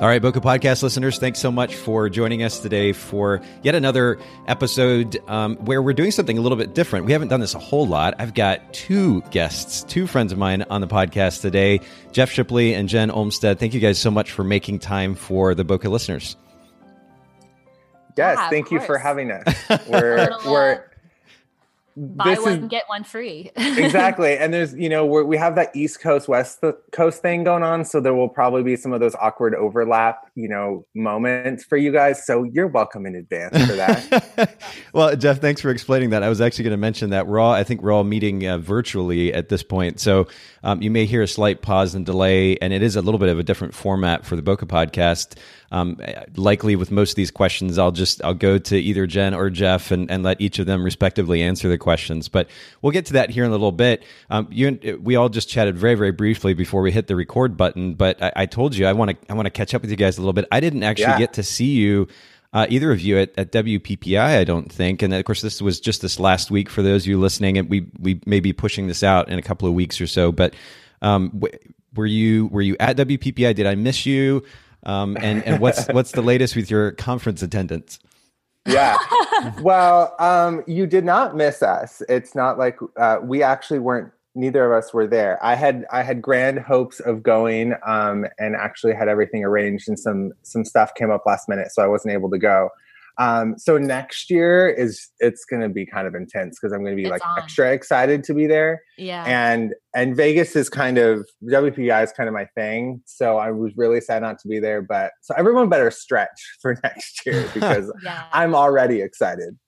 All right, Boca Podcast listeners, thanks so much for joining us today for yet another episode um, where we're doing something a little bit different. We haven't done this a whole lot. I've got two guests, two friends of mine on the podcast today, Jeff Shipley and Jen Olmstead. Thank you guys so much for making time for the Boca listeners. Yes, yeah, thank you for having us. We're, we're buy one is, get one free. Exactly and there's you know we have that east coast west coast thing going on so there will probably be some of those awkward overlap you know moments for you guys so you're welcome in advance for that. Well jeff thanks for explaining that. I was actually going to mention that we're all i think we're all meeting uh, virtually at this point so um, you may hear a slight pause and delay and it is a little bit of a different format for the boca podcast um, likely with most of these questions, I'll just I'll go to either Jen or Jeff and, and let each of them respectively answer the questions. But we'll get to that here in a little bit. Um, you we all just chatted very very briefly before we hit the record button. But I, I told you I want to I want to catch up with you guys a little bit. I didn't actually yeah. get to see you. Uh, either of you at, at WPPI, I don't think. And of course, this was just this last week for those of you listening, and we we may be pushing this out in a couple of weeks or so. But um, were you were you at WPPI? Did I miss you? Um, and and what's what's the latest with your conference attendance? yeah. Well, um, you did not miss us. It's not like uh, we actually weren't. Neither of us were there. I had I had grand hopes of going, um, and actually had everything arranged, and some some stuff came up last minute, so I wasn't able to go. Um, so next year is it's going to be kind of intense because I'm going to be it's like on. extra excited to be there. Yeah. And and Vegas is kind of WPPI is kind of my thing. So I was really sad not to be there, but so everyone better stretch for next year because yeah. I'm already excited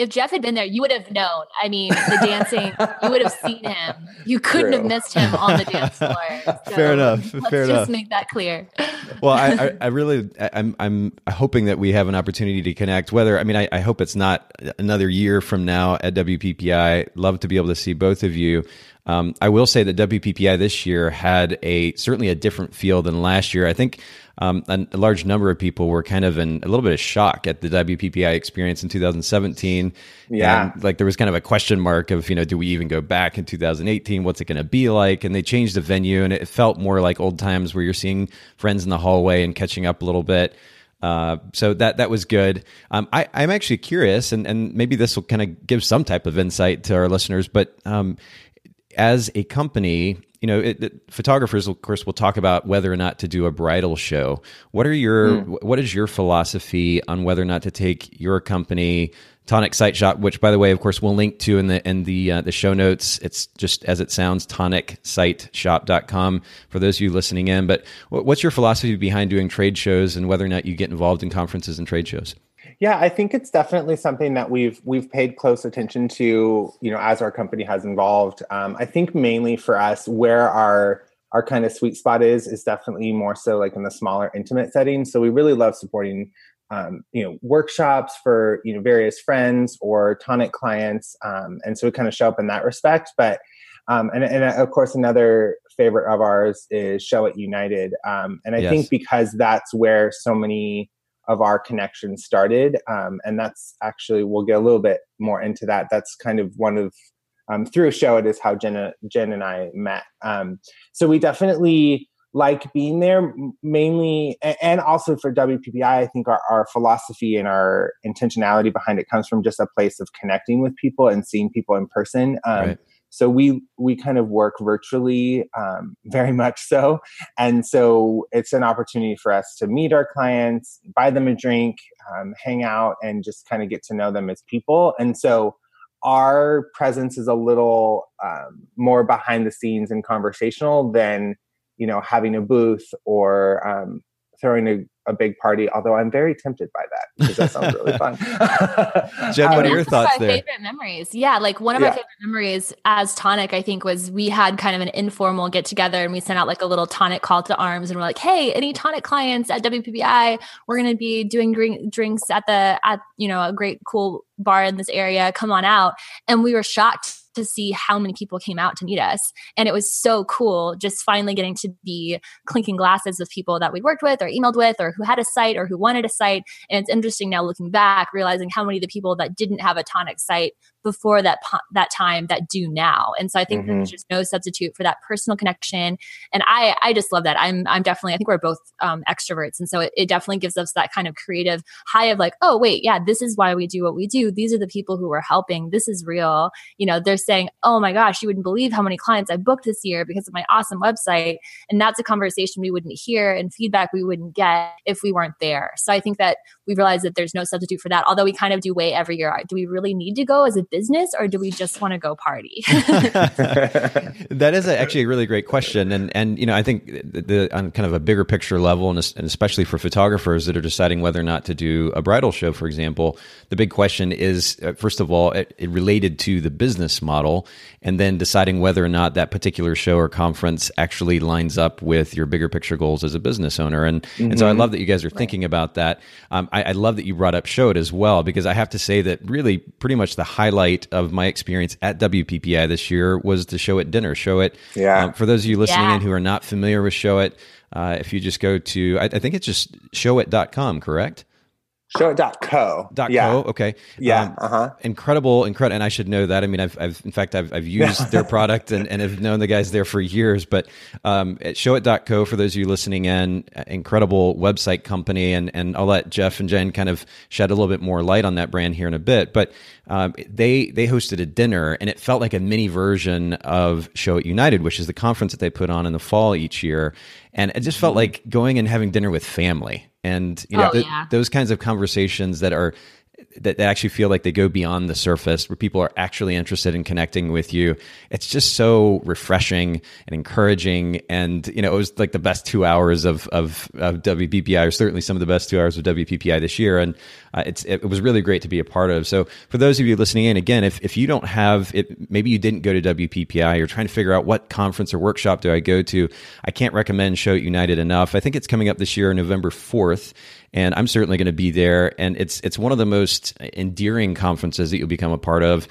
if Jeff had been there, you would have known. I mean, the dancing, you would have seen him. You couldn't True. have missed him on the dance floor. So Fair enough. Let's Fair just enough. make that clear. well, I, I, I, really, I'm, I'm hoping that we have an opportunity to connect. Whether, I mean, I, I hope it's not another year from now at WPPI. Love to be able to see both of you. Um, I will say that WPPI this year had a certainly a different feel than last year. I think um, a, a, large number of people were kind of in a little bit of shock at the WPPI experience in 2017. Yeah, and, like there was kind of a question mark of you know do we even go back in 2018? What's it going to be like? And they changed the venue, and it felt more like old times where you're seeing friends in the hallway and catching up a little bit. Uh, so that that was good. Um, I, am actually curious, and, and maybe this will kind of give some type of insight to our listeners. But um, as a company, you know, it, it, photographers, of course, will talk about whether or not to do a bridal show. What are your mm. what is your philosophy on whether or not to take your company Tonic Site Shop, which, by the way, of course, we'll link to in the in the uh, the show notes. It's just as it sounds, tonicsiteshop.com for those of you listening in. But what's your philosophy behind doing trade shows and whether or not you get involved in conferences and trade shows? Yeah, I think it's definitely something that we've we've paid close attention to, you know, as our company has evolved. Um, I think mainly for us, where our our kind of sweet spot is is definitely more so like in the smaller, intimate settings. So we really love supporting, um, you know, workshops for you know various friends or tonic clients, um, and so we kind of show up in that respect. But um, and, and of course, another favorite of ours is Showit United, um, and I yes. think because that's where so many of our connection started. Um, and that's actually, we'll get a little bit more into that. That's kind of one of, um, through Showit is how Jen, Jen and I met. Um, so we definitely like being there mainly, and also for WPPI, I think our, our philosophy and our intentionality behind it comes from just a place of connecting with people and seeing people in person. Um, right so we we kind of work virtually um, very much so. And so it's an opportunity for us to meet our clients buy them a drink um, hang out and just kind of get to know them as people. And so our presence is a little um, more behind the scenes and conversational than you know having a booth or um, throwing a, a big party. Although I'm very tempted by that because that sounds really fun. Jen, what are um, your thoughts there? Favorite memories, yeah. Like one of Yeah. my favorite memories as Tonic, I think, was we had kind of an informal get together and we sent out like a little Tonic call to arms and we're like, "Hey, any Tonic clients at WPPI? We're going to be doing drink, drinks at the at you know a great cool bar in this area. Come on out." And we were shocked to see how many people came out to meet us, and it was so cool just finally getting to be clinking glasses with people that we'd worked with or emailed with or who had a site or who wanted a site. And it's interesting now looking back, realizing how many of the people that didn't have a tonic site before that that time that do now. And so I think Mhm. there's just no substitute for that personal connection. And I I just love that. I'm I'm definitely I think we're both um, extroverts, and so it, it definitely gives us that kind of creative high of like, oh wait, yeah, this is why we do what we do. These are the people who are helping. This is real. You know, they're saying, oh my gosh, you wouldn't believe how many clients I booked this year because of my awesome website. And that's a conversation we wouldn't hear and feedback we wouldn't get if we weren't there. So I think that we realize that there's no substitute for that. Although we kind of do weigh every year. Do we really need to go as a business or do we just want to go party? that is a, actually a really great question, and and you know I think the, the on kind of a bigger picture level, and, es- and especially for photographers that are deciding whether or not to do a bridal show, for example, the big question is uh, first of all it, it related to the business model, and then deciding whether or not that particular show or conference actually lines up with your bigger picture goals as a business owner, and and so I love that you guys are thinking about that. Um, I, I love that you brought up Showit as well because I have to say that really pretty much the highlight of my experience at WPPI this year was the Showit dinner. Showit. Yeah. Um, for those of you listening Yeah. in who are not familiar with Showit, uh, if you just go to, I, I think it's just showit.com, correct? Show.co. Dot yeah. co. Okay. Yeah. Um, uh huh. incredible, incredible, and I should know that. I mean, I've, I've in fact, I've, I've used their product and, and have known the guys there for years. But um, at showit.co, for those of you listening in, incredible website company, and and I'll let Jeff and Jen kind of shed a little bit more light on that brand here in a bit. But um, they they hosted a dinner, and it felt like a mini version of Showit United, which is the conference that they put on in the fall each year, and it just felt mm-hmm. like going and having dinner with family. And you know Oh, th- yeah. those kinds of conversations that are that, that actually feel like they go beyond the surface where people are actually interested in connecting with you it's just so refreshing and encouraging and you know it was like the best two hours of of, of wppi or certainly some of the best two hours of wppi this year and uh, it's it was really great to be a part of so for those of you listening in again if, if you don't have it maybe you didn't go to wppi you're trying to figure out what conference or workshop do i go to i can't recommend show united enough i think it's coming up this year november 4th and I'm certainly going to be there. And it's it's one of the most endearing conferences that you'll become a part of.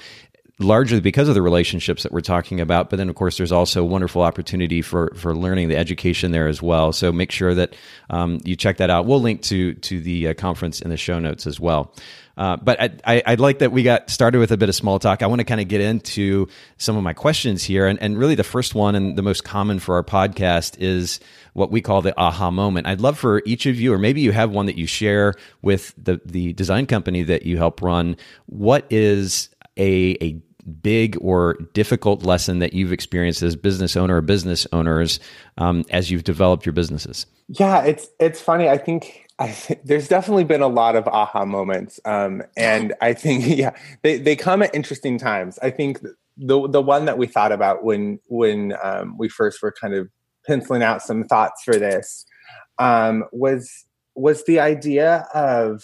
Largely because of the relationships that we're talking about, but then of course there's also wonderful opportunity for for learning the education there as well. So make sure that um, you check that out. We'll link to to the uh, conference in the show notes as well. Uh, but I, I, I'd like that we got started with a bit of small talk. I want to kind of get into some of my questions here. And, and really, the first one and the most common for our podcast is what we call the aha moment. I'd love for each of you, or maybe you have one that you share with the, the design company that you help run. What is a, a big or difficult lesson that you've experienced as business owner or business owners um, as you've developed your businesses? Yeah, it's it's funny. I think I th- there's definitely been a lot of aha moments, um, and I think yeah, they they come at interesting times. I think the the one that we thought about when when um, we first were kind of penciling out some thoughts for this um, was was the idea of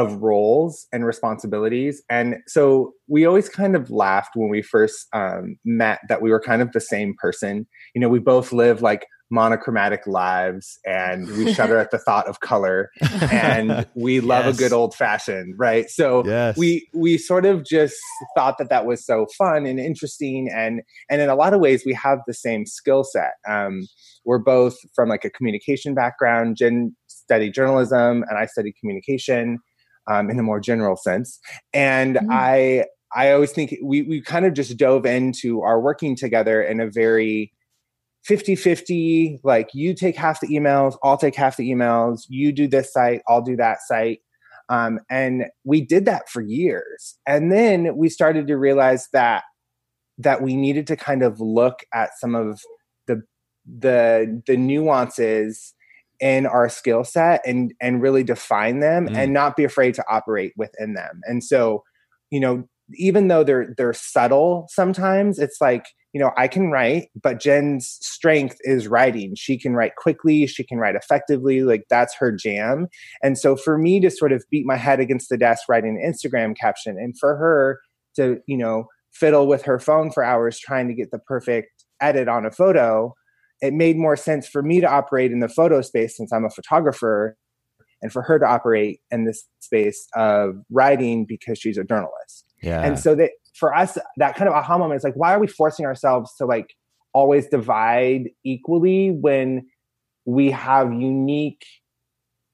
of roles and responsibilities. And so we always kind of laughed when we first um, met that we were kind of the same person. You know, we both live like monochromatic lives and we shudder at the thought of color and we love Yes. a good old fashioned, right? So Yes. we we sort of just thought that that was so fun and interesting and and in a lot of ways we have the same skill set. Um, we're both from like a communication background. Jen studied journalism and I studied communication um, in a more general sense. And Mhm. I I always think we we kind of just dove into our working together in a very 50-50 like you take half the emails i'll take half the emails you do this site i'll do that site um, and we did that for years and then we started to realize that that we needed to kind of look at some of the the the nuances in our skill set and and really define them Mm. and not be afraid to operate within them. And so you know even though they're they're subtle sometimes it's like you know i can write but jen's strength is writing. She can write quickly she can write effectively like that's her jam. And so for me to sort of beat my head against the desk writing an instagram caption and for her to you know fiddle with her phone for hours trying to get the perfect edit on a photo it made more sense for me to operate in the photo space since i'm a photographer and for her to operate in this space of writing because she's a journalist yeah. And so that for us, that kind of aha moment is like, why are we forcing ourselves to like always divide equally when we have unique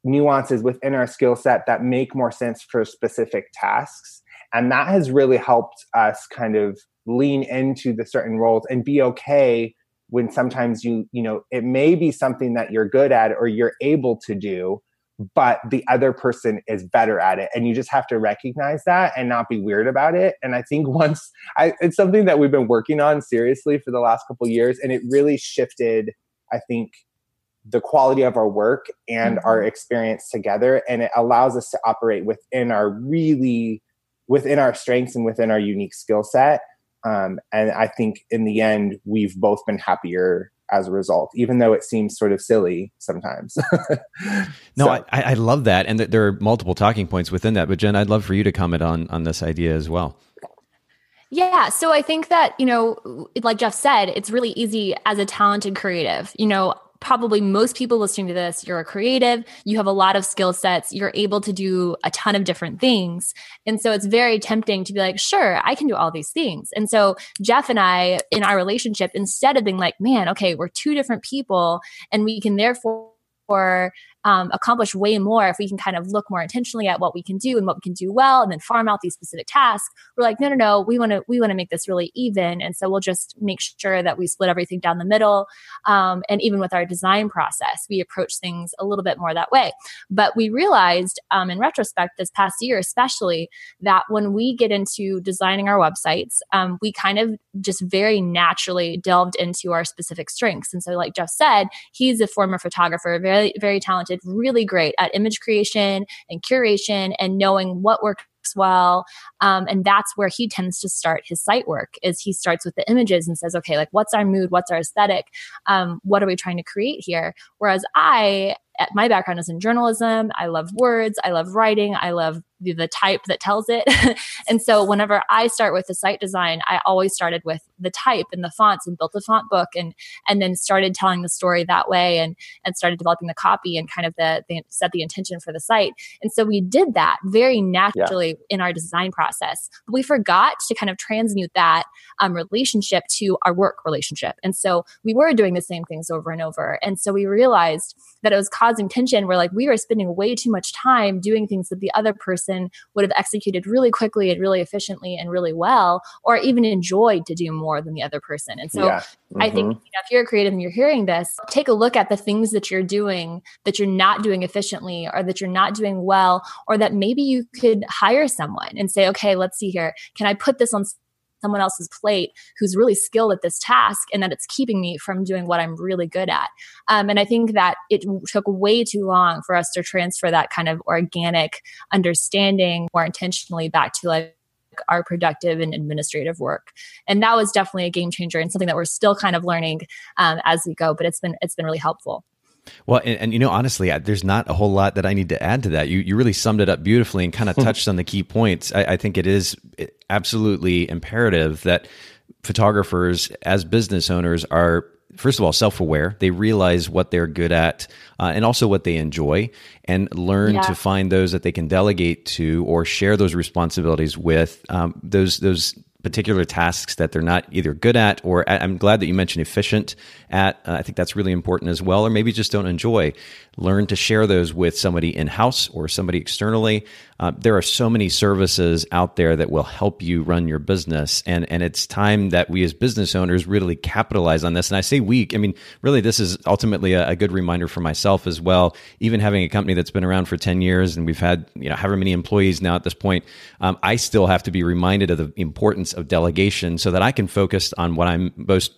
nuances within our skill set that make more sense for specific tasks? And that has really helped us kind of lean into the certain roles and be okay when sometimes you, you know, it may be something that you're good at or you're able to do, but the other person is better at it. And you just have to recognize that and not be weird about it. And i think once I, it's something that we've been working on seriously for the last couple years and it really shifted i think the quality of our work and mm-hmm. our experience together. And it allows us to operate within our really within our strengths and within our unique skill set um, and i think in the end we've both been happier as a result, even though it seems sort of silly sometimes. no, so. I, I love that. And th- there are multiple talking points within that. But Jen, I'd love for you to comment on, on this idea as well. Yeah. So I think that, you know, like Jeff said, it's really easy as a talented creative. You know, probably most people listening to this, you're a creative, you have a lot of skill sets, you're able to do a ton of different things. And so it's very tempting to be like, sure, I can do all these things. And so Jeff and I, in our relationship, instead of being like, man, okay, we're two different people and we can therefore um, accomplish way more if we can kind of look more intentionally at what we can do and what we can do well and then farm out these specific tasks. We're like no no no we want to we want to make this really even. And so we'll just make sure that we split everything down the middle. Um, and even with our design process we approach things a little bit more that way. But we realized um, in retrospect this past year especially that when we get into designing our websites um, we kind of just very naturally delved into our specific strengths. And so like jeff said he's a former photographer very very talented talented, really great at image creation and curation and knowing what works well. Um, and that's where he tends to start his site work is he starts with the images and says okay like what's our mood? What's our aesthetic? Um, what are we trying to create here? Whereas i my background is in journalism i love words i love writing i love the, the type that tells it. and so whenever I start with the site design, I always started with the type and the fonts and built a font book and and then started telling the story that way and and started developing the copy and kind of the, the set the intention for the site. And so we did that very naturally yeah. in our design process. But we forgot to kind of transmute that um, relationship to our work relationship. And so we were doing the same things over and over. And so we realized that it was causing tension where like we were spending way too much time doing things that the other person would have executed really quickly and really efficiently and really well or even enjoyed to do more than the other person and so yeah. mm-hmm. i think mm-hmm. you know, if you're a creative and you're hearing this take a look at the things that you're doing that you're not doing efficiently or that you're not doing well or that maybe you could hire someone and say okay let's see here can i put this on someone else's plate who's really skilled at this task and that it's keeping me from doing what I'm really good at. Um, and I think that it took way too long for us to transfer that kind of organic understanding more intentionally back to like our productive and administrative work and that was definitely a game changer and something that we're still kind of learning um, as we go but it's been it's been really helpful well, and, and, you know, honestly, there's not a whole lot that I need to add to that. You you really summed it up beautifully and kind of touched on the key points. I, I think it is absolutely imperative that photographers, as business owners, are first of all self-aware they realize what they're good at uh, and also what they enjoy and learn yeah. to find those that they can delegate to or share those responsibilities with um, those those particular tasks that they're not either good at or I'm glad that you mentioned efficient at. Uh, I think that's really important as well, or maybe just don't enjoy. Learn to share those with somebody in house or somebody externally. Uh, there are so many services out there that will help you run your business, and and it's time that we as business owners really capitalize on this. And I say we, I mean, really, this is ultimately a, a good reminder for myself as well. Even having a company that's been around for ten years and we've had you know however many employees now at this point, um, I still have to be reminded of the importance of delegation so that I can focus on what I'm most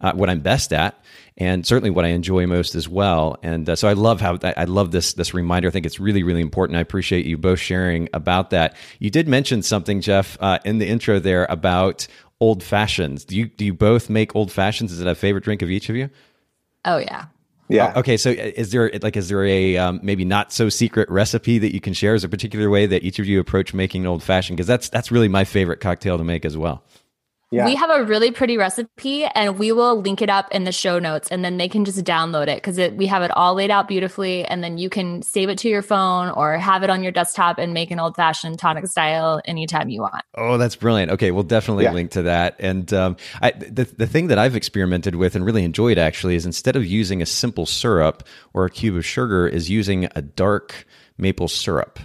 uh, what I'm best at and certainly what I enjoy most as well. And uh, so I love how I love this this reminder. I think it's really really important. I appreciate you both sharing about that. You did mention something, Jeff, uh, in the intro there about old fashions. Do you do you both make old fashions? Is it a favorite drink of each of you? Oh yeah. Yeah. Oh, okay. So uh, is there like is there a um, maybe not so secret recipe that you can share? Is there a particular way that each of you approach making an old fashioned? Because that's that's really my favorite cocktail to make as well. Yeah. We have a really pretty recipe and we will link it up in the show notes and then they can just download it because we have it all laid out beautifully. And then you can save it to your phone or have it on your desktop and make an old fashioned tonic style anytime you want. Oh, that's brilliant. Okay. We'll definitely yeah. link to that. And um, I, the, the thing that I've experimented with and really enjoyed actually is instead of using a simple syrup or a cube of sugar, is using a dark maple syrup.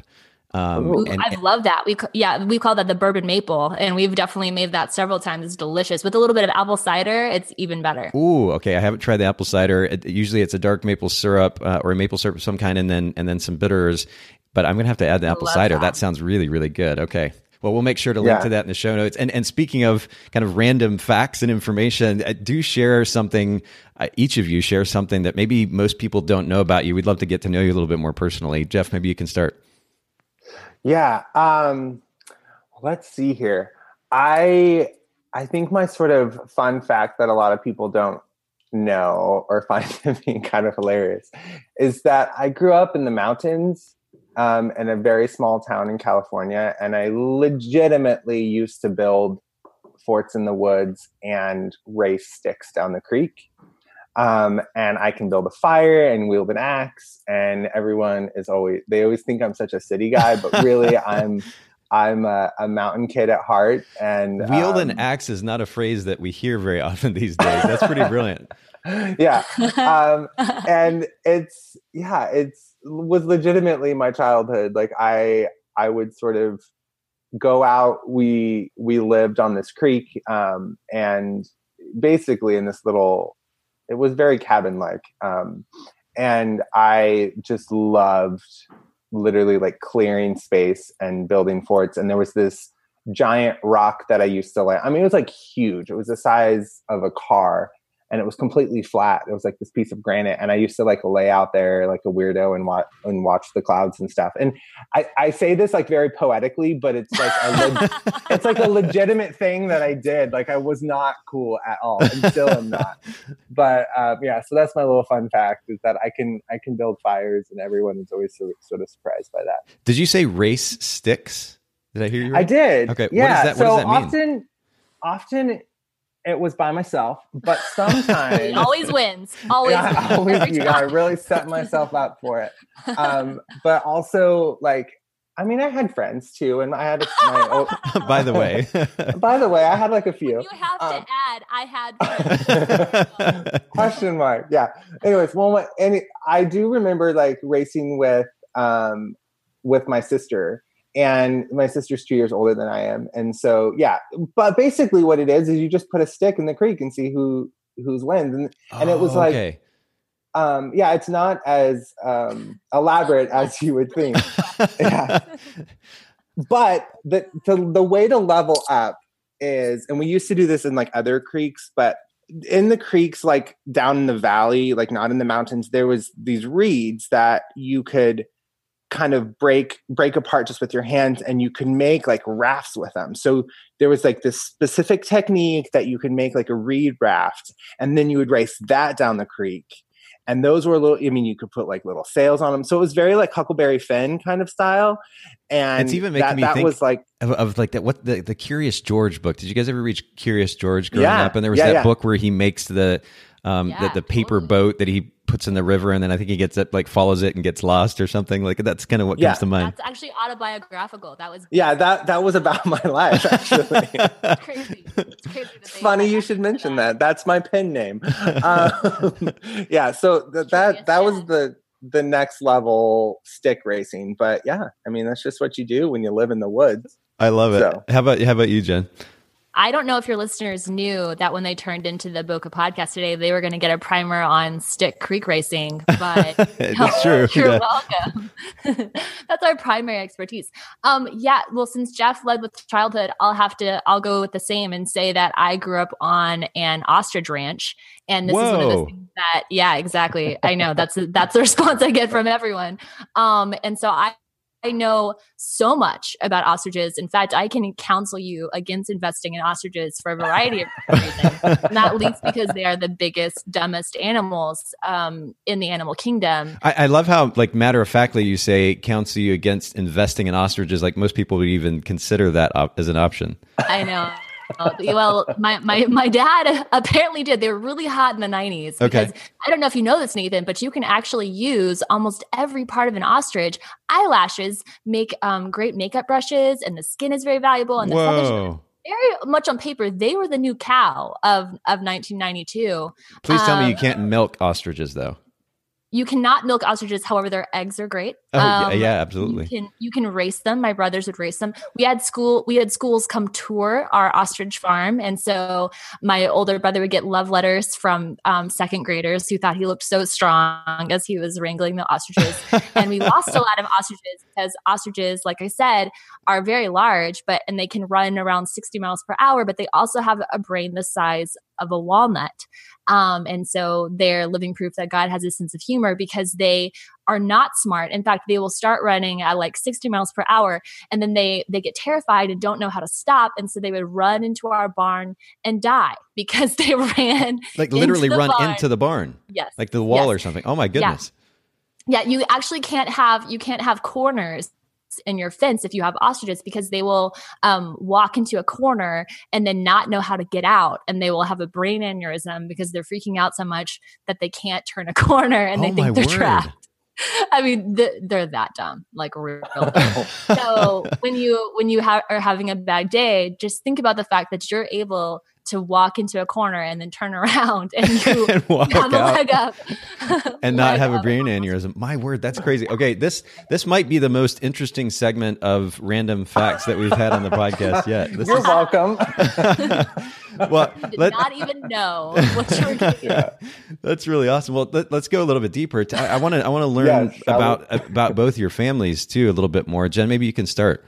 Um, Ooh, and, I love that. We yeah, we call that the bourbon maple, and we've definitely made that several times. It's delicious with a little bit of apple cider. It's even better. Ooh, okay. I haven't tried the apple cider. It, usually, it's a dark maple syrup uh, or a maple syrup of some kind, and then and then some bitters. But I'm gonna have to add the apple cider. That. that. sounds really really good. Okay. Well, we'll make sure to link yeah. to that in the show notes. And and speaking of kind of random facts and information, uh, do share something. Uh, each of you share something that maybe most people don't know about you. We'd love to get to know you a little bit more personally. Jeff, maybe you can start. Yeah. Um, let's see here. I I think my sort of fun fact that a lot of people don't know or find to be kind of hilarious is that I grew up in the mountains um, in a very small town in California, and I legitimately used to build forts in the woods and race sticks down the creek. Um, and I can build a fire and wield an axe, and everyone is always they always think I'm such a city guy, but really I'm I'm a, a, mountain kid at heart. And wield um, an axe is not a phrase that we hear very often these days. That's pretty brilliant. yeah, um, and it's yeah, it's was legitimately my childhood. Like I I would sort of go out. We we lived on this creek, um, and basically in this little it was very cabin like um, and i just loved literally like clearing space and building forts and there was this giant rock that i used to like i mean it was like huge. It was the size of a car and it was completely flat. It was like this piece of granite, and I used to like lay out there like a weirdo and watch and watch the clouds and stuff. And I, I say this like very poetically, but it's like a leg- it's like a legitimate thing that I did. Like I was not cool at all, and still am not. But um, yeah, so that's my little fun fact is that I can I can build fires, and everyone is always sort of, sort of surprised by that. Did you say race sticks? Did I hear you? Right? I did. Okay. Yeah. What that, what so does that mean? often, often it was by myself, but sometimes he always wins. Always, yeah, wins. always you gotta really set myself up for it. Um, but also like I mean, I had friends too, and I had my. Oh, by the way, by the way, I had like a few. You have um, to add. I had question mark. Yeah. Anyways, well, any I do remember like racing with um with my sister, and my sister's two years older than I am, and so yeah. But basically, what it is is you just put a stick in the creek and see who who's wins, and and it was oh, like, okay. um, yeah, it's not as um, elaborate as you would think. yeah, but the, the the way to level up is, and we used to do this in like other creeks, but in the creeks like down in the valley like not in the mountains there was these reeds that you could kind of break break apart just with your hands and you can make like rafts with them. So there was like this specific technique that you could make like a reed raft and then you would race that down the creek. And those were a little i mean you could put like little sails on them so it was very like huckleberry finn kind of style. And it's even making that, me that think was like of, of, like that what the, the curious george book. Did you guys ever read curious george growing yeah, up? And there was yeah, that yeah. book where he makes the um yeah, the, the paper totally. boat that he puts in the river and then I think he gets it like follows it and gets lost or something like that's kind of what yeah. comes to mind. That's actually autobiographical. That was yeah that that was about my life actually. it's crazy. It's crazy. Funny you should mention that. that. That's my pen name. um, yeah, so th- that that was the the next level stick racing. But yeah, I mean that's just what you do when you live in the woods. I love it. So. How about how about you, Jen? I don't know if your listeners knew that when they turned into the Boca podcast today, they were going to get a primer on stick creek racing. But that's true. You're yeah. welcome. that's our primary expertise. Um, yeah. Well, since Jeff led with childhood, I'll have to. I'll go with the same and say that I grew up on an ostrich ranch, and this Whoa. is one of those things that. Yeah, exactly. I know that's that's the response I get from everyone. Um, and so I I know so much about ostriches. In fact, I can counsel you against investing in ostriches for a variety of reasons, not least because they are the biggest, dumbest animals um, in the animal kingdom. I, I, love how, like, matter of factly, you say counsel you against investing in ostriches. Like most people would even consider that op- as an option. I know. Uh, well, my, my my dad apparently did. They were really hot in the 90s. Okay. I don't know if you know this, Nathan, but you can actually use almost every part of an ostrich. Eyelashes make um, great makeup brushes, and the skin is very valuable. And the Whoa. very much on paper, they were the new cow of of 1992. Please tell um, me you um, can't milk ostriches, though. You cannot milk ostriches. However, their eggs are great. Oh um, yeah, yeah, absolutely. You can you can race them. My brothers would race them. We had school. We had schools come tour our ostrich farm, and so my older brother would get love letters from um, second graders who thought he looked so strong as he was wrangling the ostriches. and we lost a lot of ostriches because ostriches, like I said, are very large, but and they can run around sixty miles per hour. But they also have a brain the size of a walnut. Um, and so they're living proof that God has a sense of humor because they are not smart. In fact, they will start running at like 60 miles per hour and then they they get terrified and don't know how to stop. And so they would run into our barn and die because they ran like literally run barn. into the barn. Yes. Like the wall yes. or something. Oh my goodness. Yeah. yeah, you actually can't have you can't have corners in your fence if you have ostriches because they will um, walk into a corner and then not know how to get out and they will have a brain aneurysm because they're freaking out so much that they can't turn a corner and they oh think they're word. trapped. I mean, th- they're that dumb, like real. so when you when you ha- are having a bad day, just think about the fact that you're able to walk into a corner and then turn around and you and walk have out. a leg up and not have a brain aneurysm. My word, that's crazy. Okay, this this might be the most interesting segment of random facts that we've had on the podcast yet. This You're is... welcome. well, did let, not even know what you were doing. Yeah. That's really awesome. Well, let, us go a little bit deeper. I want to I want to learn yeah, about about both your families too a little bit more. Jen, maybe you can start.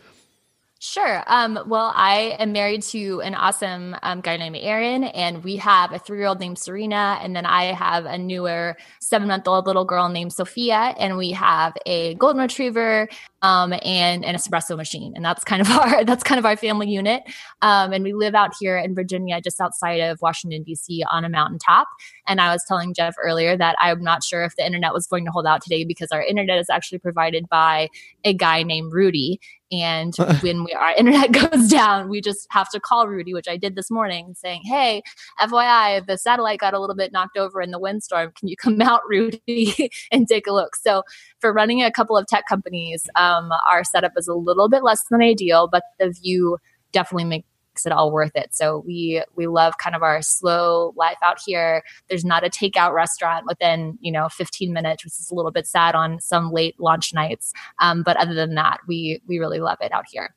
Sure. Um, well, I am married to an awesome um, guy named Aaron, and we have a three year old named Serena. And then I have a newer seven month old little girl named Sophia. And we have a golden retriever um, and an espresso machine. And that's kind of our that's kind of our family unit. Um, and we live out here in Virginia, just outside of Washington, D.C., on a mountaintop. And I was telling Jeff earlier that I'm not sure if the internet was going to hold out today because our internet is actually provided by a guy named Rudy. And when we, our internet goes down, we just have to call Rudy, which I did this morning, saying, Hey, FYI, the satellite got a little bit knocked over in the windstorm. Can you come out, Rudy, and take a look? So, for running a couple of tech companies, um, our setup is a little bit less than ideal, but the view definitely makes makes it all worth it. So we we love kind of our slow life out here. There's not a takeout restaurant within you know 15 minutes, which is a little bit sad on some late launch nights. Um, but other than that, we we really love it out here.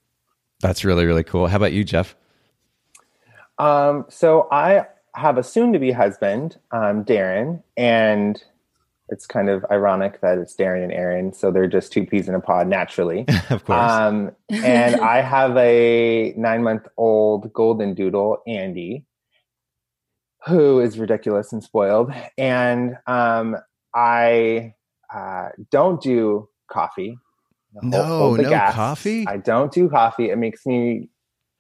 That's really really cool. How about you, Jeff? Um, so I have a soon-to-be husband, um, Darren, and it's kind of ironic that it's Darren and Aaron, so they're just two peas in a pod naturally. of course. Um, and I have a nine-month-old golden doodle, Andy, who is ridiculous and spoiled. And um, I uh, don't do coffee. No, no gas. coffee. I don't do coffee. It makes me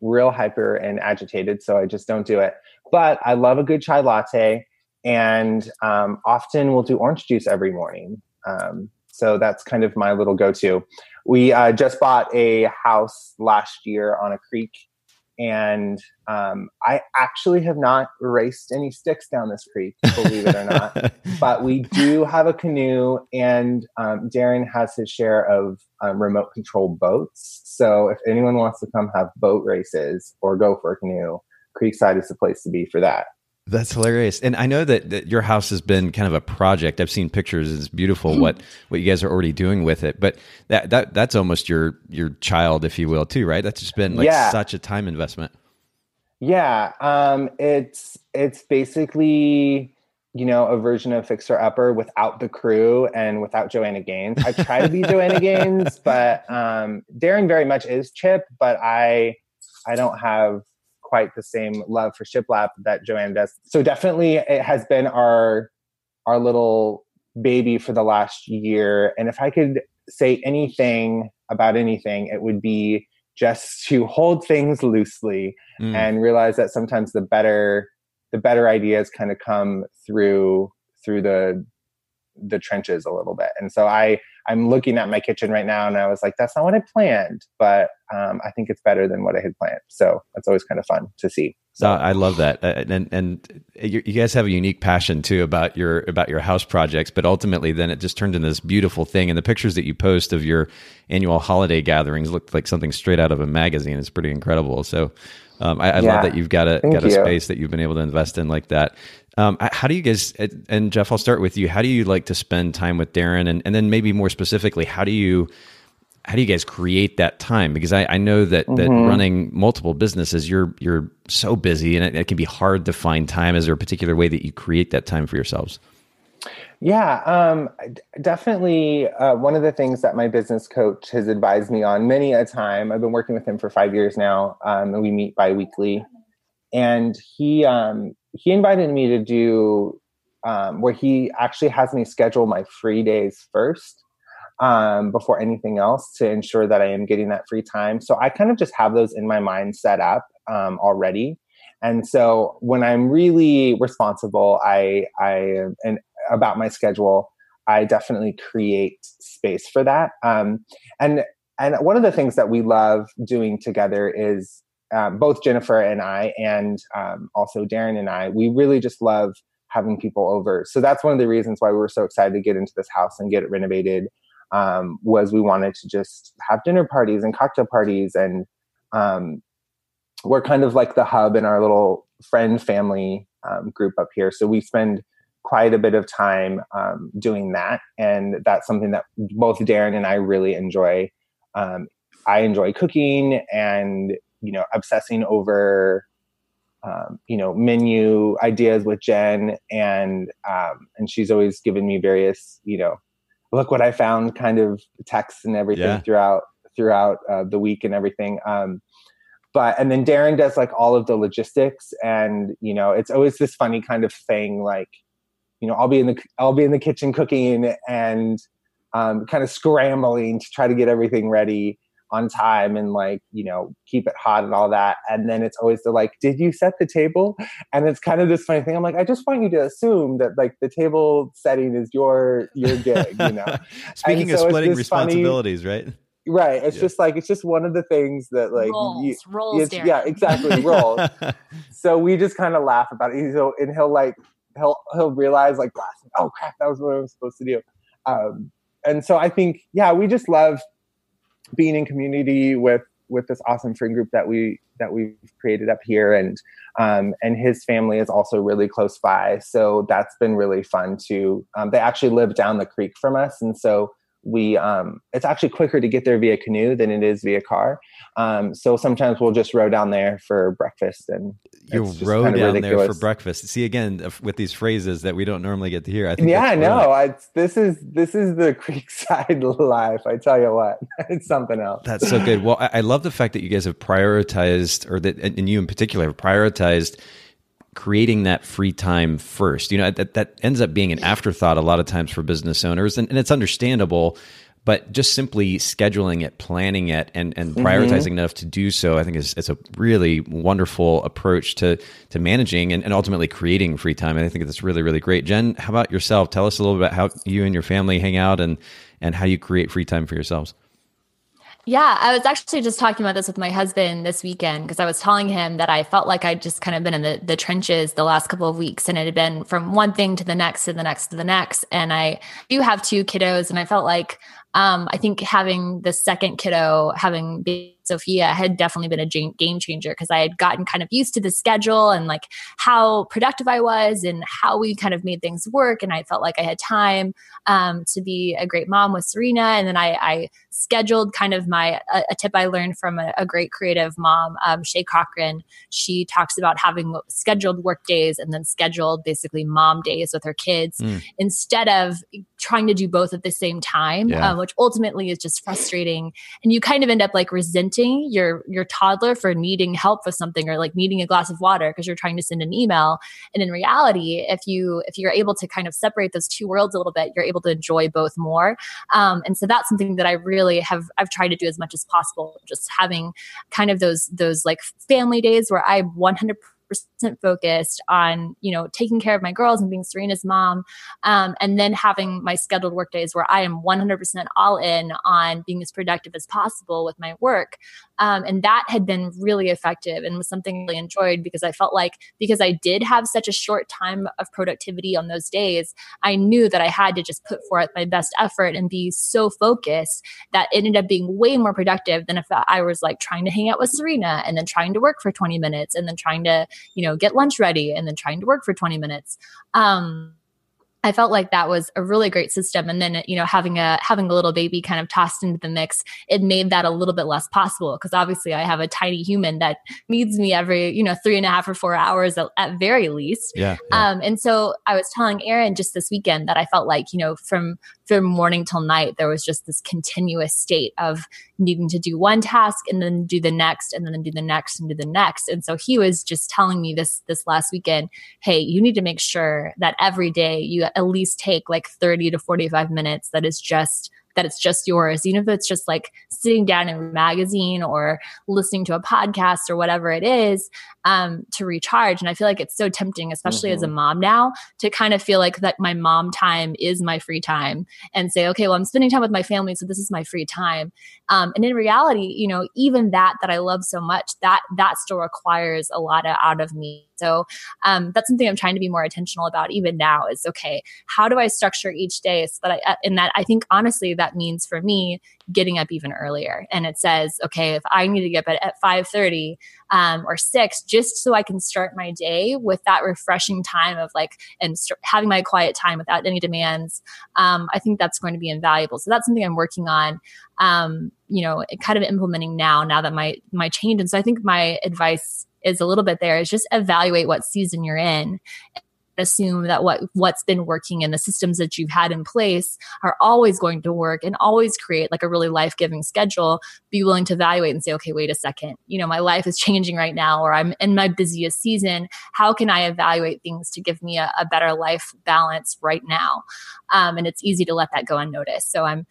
real hyper and agitated, so I just don't do it. But I love a good chai latte and um, often we'll do orange juice every morning. Um, so that's kind of my little go-to. We uh, just bought a house last year on a creek, and um, I actually have not raced any sticks down this creek, believe it or not. but we do have a canoe, and um, Darren has his share of um, remote control boats. So if anyone wants to come have boat races or go for a canoe, Creekside is the place to be for that. That's hilarious. And I know that, that your house has been kind of a project. I've seen pictures. It's beautiful what what you guys are already doing with it. But that that that's almost your your child, if you will, too, right? That's just been like yeah. such a time investment. Yeah, um, it's it's basically you know a version of Fixer Upper without the crew and without Joanna Gaines. I try to be Joanna Gaines, but um, Darren very much is Chip, but I I don't have quite the same love for shiplap that Joanna does. So definitely, it has been our our little baby for the last year. And if I could say anything about anything, it would be just to hold things loosely mm. and realize that sometimes the better the better ideas kind of come through through the the trenches a little bit. And so I I'm looking at my kitchen right now and I was like, that's not what I planned, but um, I think it's better than what I had planned. So that's always kind of fun to see. So I love that, uh, and and you, guys have a unique passion too about your about your house projects. But ultimately, then it just turned into this beautiful thing. And the pictures that you post of your annual holiday gatherings look like something straight out of a magazine. It's pretty incredible. So um, I, I yeah. love that you've got a Thank got a you. space that you've been able to invest in like that. Um, how do you guys and Jeff? I'll start with you. How do you like to spend time with Darren, and and then maybe more specifically, how do you how do you guys create that time? Because I, I know that mm-hmm. that running multiple businesses, you're you're so busy, and it, it, can be hard to find time. Is there a particular way that you create that time for yourselves? Yeah, um, definitely. Uh, one of the things that my business coach has advised me on many a time. I've been working with him for five years now, um, and we meet biweekly. And he um, he invited me to do um, where he actually has me schedule my free days first um, before anything else to ensure that I am getting that free time. So I kind of just have those in my mind set up um, already. And so when I'm really responsible, I I and about my schedule, I definitely create space for that. Um, and and one of the things that we love doing together is um, both Jennifer and I, and um, also Darren and I, we really just love having people over. So that's one of the reasons why we were so excited to get into this house and get it renovated um, was we wanted to just have dinner parties and cocktail parties and um, we're kind of like the hub in our little friend family um, group up here. So we spend quite a bit of time um, doing that. And that's something that both darren and i really enjoy. Um, i enjoy cooking and you know obsessing over um, you know menu ideas with jen. And and she's always given me various you know look what I found kind of texts and everything yeah. throughout throughout uh, the week and everything. Um, but and then Darren does like all of the logistics, and you know it's always this funny kind of thing. Like, you know, I'll be in the I'll be in the kitchen cooking and um, kind of scrambling to try to get everything ready on time and like you know keep it hot and all that. And then it's always the like did you set the table? And it's kind of this funny thing. I'm like i just want you to assume that like the table setting is your your gig you know? Speaking of splitting responsibilities funny, right? Right. It's yeah. just like it's just one of the things that like rolls, you, rolls yeah exactly. Rolls so we just kind of laugh about it. So and he'll like he'll he'll realize like oh crap. That was what i was supposed to do. Um and so i think yeah we just love being in community with with this awesome friend group that we that we've created up here. And um, and his family is also really close by. So that's been really fun too um, they actually live down the creek from us. And so we um, it's actually quicker to get there via canoe than it is via car. Um, so sometimes we'll just row down there for breakfast and you row down ridiculous. there for breakfast. See again with these phrases that we don't normally get to hear i think yeah i know I, this is this is the creekside life i tell you what it's something else. That's so good. Well I, I love the fact that you guys have prioritized or that and you in particular have prioritized creating that free time first. You know, that, that ends up being an afterthought a lot of times for business owners, and, and it's understandable. But just simply scheduling it, planning it, and, and mm-hmm. prioritizing mm-hmm. enough to do so, I think is it's a really wonderful approach to to managing and, and ultimately creating free time. And I think that's really really great. Jen, how about yourself? Tell us a little bit about how you and your family hang out and and how you create free time for yourselves. Yeah, I was actually just talking about this with my husband this weekend because I was telling him that I felt like I'd just kind of been in the, the trenches the last couple of weeks and it had been from one thing to the next to the next to the next. And I do have two kiddos and I felt like um, I think having the second kiddo, having Sophia had definitely been a game changer because I had gotten kind of used to the schedule and like how productive I was and how we kind of made things work. And I felt like I had time um, to be a great mom with Serena. And then I, I scheduled kind of my a, a tip I learned from a, a great creative mom, um, Shay Cochran. She talks about having scheduled work days and then scheduled basically mom days with her kids mm. instead of trying to do both at the same time, yeah. um, which ultimately is just frustrating. And you kind of end up like resenting your your toddler for needing help with something or like needing a glass of water because you're trying to send an email and in reality if you if you're able to kind of separate those two worlds a little bit you're able to enjoy both more um, and so that's something that i really have i've tried to do as much as possible just having kind of those those like family days where i 100 100% focused on you know taking care of my girls and being serena's mom um, and then having my scheduled work days where i am 100% all in on being as productive as possible with my work. Um, and that had been really effective and was something I really enjoyed because I felt like because I did have such a short time of productivity on those days, I knew that I had to just put forth my best effort and be so focused that it ended up being way more productive than if I was like trying to hang out with Serena and then trying to work for 20 minutes and then trying to, you know, get lunch ready and then trying to work for 20 minutes. Um, I felt like that was a really great system. And then, you know, having a having a little baby kind of tossed into the mix, it made that a little bit less possible because obviously I have a tiny human that needs me every, you know, three and a half or four hours at, at very least. Yeah, yeah. Um, and so I was telling Aaron just this weekend that I felt like, you know, from from morning till night, there was just this continuous state of needing to do one task and then do the next and then do the next and do the next. And so he was just telling me this this last weekend, hey, you need to make sure that every day you at least take like 30 to 45 minutes that is just that it's just yours, even if it's just like sitting down in a magazine or listening to a podcast or whatever it is um, to recharge. And I feel like it's so tempting, especially mm-hmm. as a mm-hmm. mom now, to kind of feel like that my mom time is my free time and say, okay, well, I'm spending time with my family, so this is my free time. Um, and in reality, you know, even that that I love so much, that that still requires a lot of, out of me. So um, that's something I'm trying to be more intentional about even now. Is okay, how do I structure each day so that I, uh, and that I think honestly that means for me getting up even earlier. And it says, okay, if I need to get up at 5:30 um, or six, just so I can start my day with that refreshing time of like and st- having my quiet time without any demands. Um, I think that's going to be invaluable. So that's something I'm working on. Um, you know, kind of implementing now. Now that my my change, and so I think my advice is a little bit there is just evaluate what season you're in. Assume that what what's been working and the systems that you've had in place are always going to work and always create like a really life-giving schedule. Be willing to evaluate and say okay wait a second. You know my life is changing right now or i'm in my busiest season. How can i evaluate things to give me a, a better life balance right now um, and it's easy to let that go unnoticed. So i'm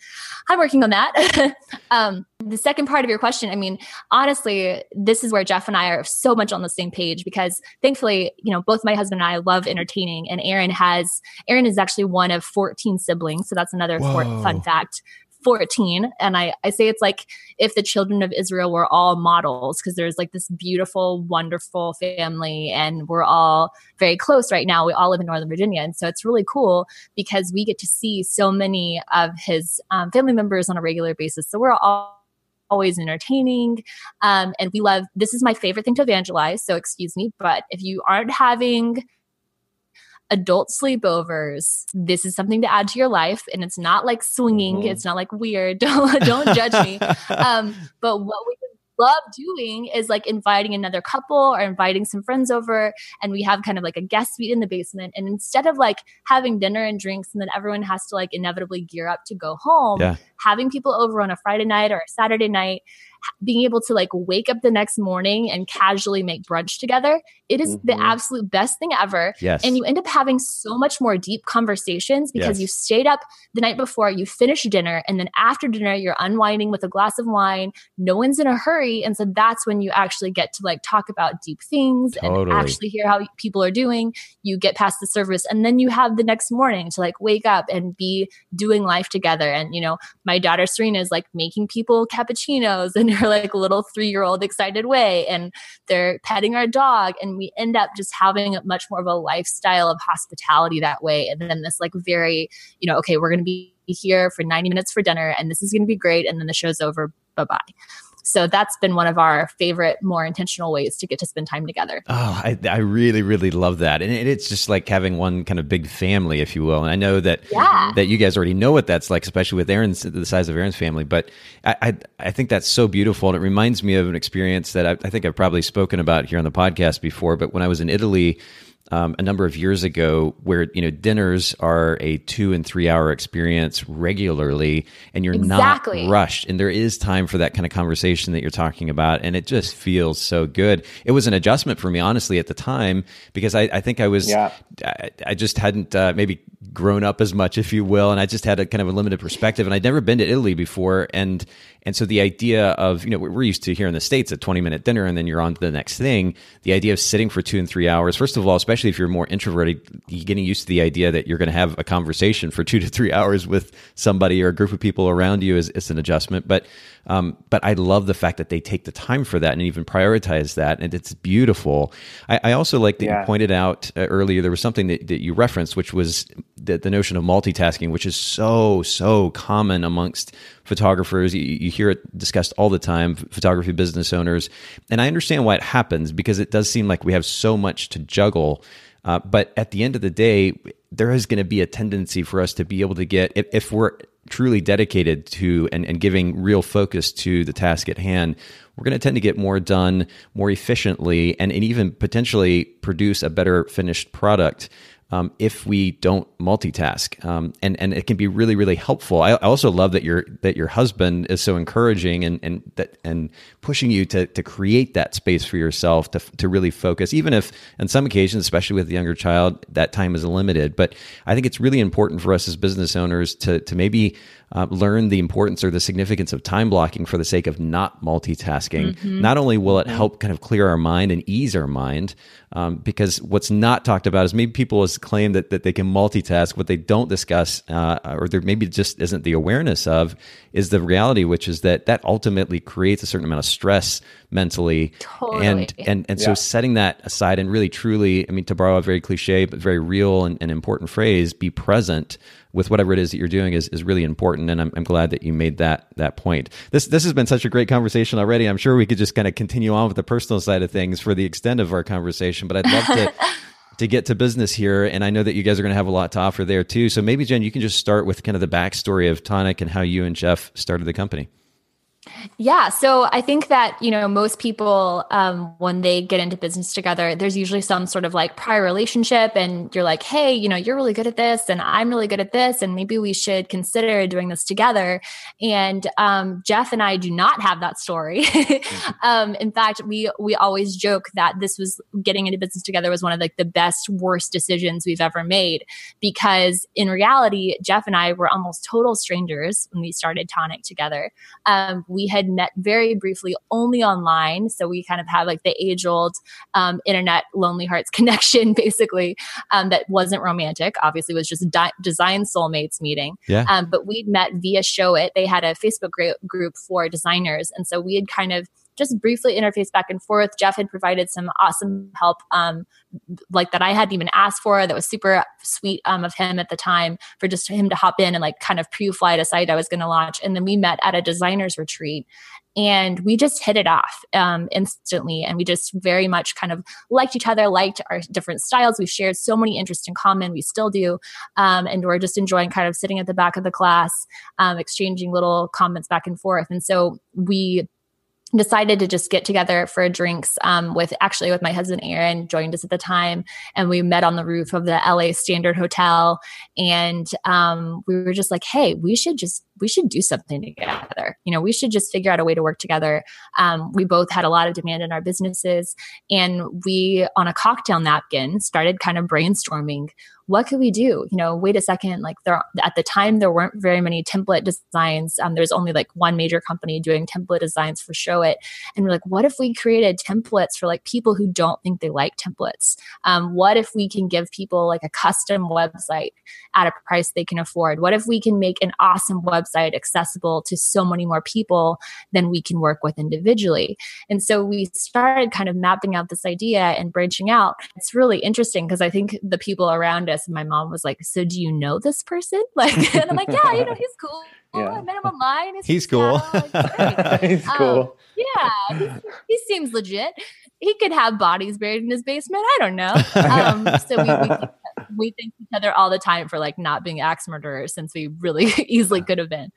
i'm working on that. Um, the second part of your question, I mean, honestly, this is where Jeff and I are so much on the same page because thankfully, you know, both my husband and I love entertaining, and Aaron has Aaron is actually one of 14 siblings, so that's another fun fact. 14 and I, I say it's like if the children of israel were all models because there's like this beautiful wonderful family and we're all very close right now we all live in northern virginia and so it's really cool because we get to see so many of his um, family members on a regular basis so we're all always entertaining. Um, and we love, this is my favorite thing to evangelize. So excuse me, but if you aren't having adult sleepovers, this is something to add to your life. And it's not like swinging. Mm-hmm. It's not like weird. Don't, don't judge me. Um, but what we love doing is like inviting another couple or inviting some friends over and we have kind of like a guest suite in the basement and instead of like having dinner and drinks and then everyone has to like inevitably gear up to go home yeah. having people over on a friday night or a saturday night being able to like wake up the next morning and casually make brunch together, it is mm-hmm. the absolute best thing ever. Yes. And you end up having so much more deep conversations because yes. you stayed up the night before, you finished dinner, and then after dinner, you're unwinding with a glass of wine. No one's in a hurry. And so that's when you actually get to like talk about deep things totally. and actually hear how people are doing. You get past the service, and then you have the next morning to like wake up and be doing life together. And, you know, my daughter Serena is like making people cappuccinos and her like little three year old excited way and they're petting our dog and we end up just having much more of a lifestyle of hospitality that way and then this like very you know okay we're going to be here for 90 minutes for dinner and this is going to be great. And then the show's over. Bye bye. So that's been one of our favorite, more intentional ways to get to spend time together. Oh, I, I really, really love that, and it, it's just like having one kind of big family, if you will. And I know that yeah. that you guys already know what that's like, especially with Aaron's the size of Aaron's family. But I, I, I think that's so beautiful, and it reminds me of an experience that I, I think I've probably spoken about here on the podcast before. But when I was in Italy um, a number of years ago where you know dinners are a two and three hour experience regularly and you're exactly. not rushed and there is time for that kind of conversation that you're talking about and it just feels so good it was an adjustment for me honestly at the time because i, I think i was yeah. I, I, just hadn't uh, maybe grown up as much if you will and i just had a kind of a limited perspective and i'd never been to italy before and and so the idea of, you know, we're used to here in the States a 20 minute dinner and then you're on to the next thing. The idea of sitting for two and three hours, first of all, especially if you're more introverted, getting used to the idea that you're going to have a conversation for two to three hours with somebody or a group of people around you is, is an adjustment. But um, but I love the fact that they take the time for that and even prioritize that. And it's beautiful. I, I also like that yeah. you pointed out uh, earlier, there was something that, that you referenced, which was the, the notion of multitasking, which is so, so common amongst photographers. You, you, hear it discussed all the time, photography business owners. And I understand why it happens because it does seem like we have so much to juggle. Uh, but at the end of the day, there is going to be a tendency for us to be able to get, if, if we're truly dedicated to and, and giving real focus to the task at hand, we're going to tend to get more done more efficiently and, and even potentially produce a better finished product um, if we don't multitask. Um, and and it can be really really helpful. I also love that your that your husband is so encouraging and and that and pushing you to to create that space for yourself to to really focus, even if on some occasions, especially with a younger child, that time is limited. But I think it's really important for us as business owners to to maybe uh, learn the importance or the significance of time blocking for the sake of not multitasking. Mm-hmm. Not only will it help kind of clear our mind and ease our mind, um, because what's not talked about is maybe people claim that, that they can multitask. What they don't discuss, uh, or there maybe just isn't the awareness of, is the reality, which is that that ultimately creates a certain amount of stress mentally. Totally. And and and yeah. so setting that aside and really truly, I mean, to borrow a very cliche but very real and, and important phrase, be present with whatever it is that you're doing is, is really important. And I'm, I'm glad that you made that that point. This this has been such a great conversation already. I'm sure we could just kind of continue on with the personal side of things for the extent of our conversation, but I'd love to to get to business here. And I know that you guys are going to have a lot to offer there too. So maybe Jen, you can just start with kind of the backstory of Tonic and how you and Jeff started the company. Yeah. So I think that, you know, most people, um, when they get into business together, there's usually some sort of like prior relationship, and you're like, hey, you know, you're really good at this, and I'm really good at this, and maybe we should consider doing this together. And um, Jeff and I do not have that story. um, in fact, we we always joke that this was getting into business together was one of like the best worst decisions we've ever made because in reality, Jeff and I were almost total strangers when we started Tonic together. Um, we had met very briefly only online. So we kind of have like the age old um, internet lonely hearts connection, basically, um, that wasn't romantic. Obviously, was just di- design soulmates meeting. Yeah. Um, but we'd met via Showit. They had a Facebook group for designers. And so we had kind of just briefly interface back and forth. Jeff had provided some awesome help, um, like that I hadn't even asked for. That was super sweet um, of him at the time for just him to hop in and like kind of pre-flight a site I was going to launch. And then we met at a designers retreat, and we just hit it off um, instantly. And we just very much kind of liked each other, liked our different styles. We shared so many interests in common. We still do, um, and we're just enjoying kind of sitting at the back of the class, um, exchanging little comments back and forth. And so we decided to just get together for drinks um, with actually with my husband aaron joined us at the time and we met on the roof of the la standard hotel. And um, we were just like hey we should just we should do something together you know we should just figure out a way to work together um, we both had a lot of demand in our businesses and we on a cocktail napkin started kind of brainstorming what could we do? You know, wait a second. Like there, at the time, there weren't very many template designs. Um, there's only like one major company doing template designs for Showit, and we're like, what if we created templates for like people who don't think they like templates? Um, what if we can give people like a custom website at a price they can afford? What if we can make an awesome website website accessible to so many more people than we can work with individually. And so we started kind of mapping out this idea and branching out. It's really interesting because I think the people around us, my mom was like, So do you know this person? Like, and I'm like, Yeah, you know, he's cool. Yeah. I met him online. He's, he's cool. he's cool. Um, yeah, he, he seems legit he could have bodies buried in his basement. I don't know. Um, so we, we, we, thank each other all the time for like not being axe murderers since we really easily could have been.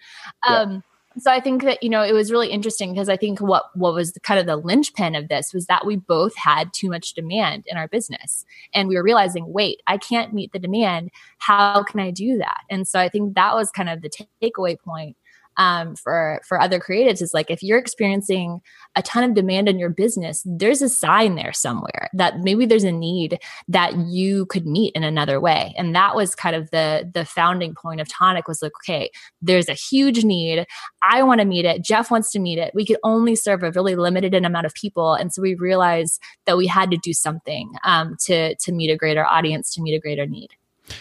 Um, yeah. So I think that you know it was really interesting because I think what what was the, kind of the linchpin of this was that we both had too much demand in our business, and we were realizing, wait, I can't meet the demand. How can I do that? And so I think that was kind of the takeaway point um, for for other creatives is like if you're experiencing a ton of demand in your business, there's a sign there somewhere that maybe there's a need that you could meet in another way. And that was kind of the the founding point of Tonic was like, okay, there's a huge need. I want to meet it. Jeff wants to meet it. We could only serve a really limited amount of people, and so we realized that we had to do something um, to to meet a greater audience, to meet a greater need.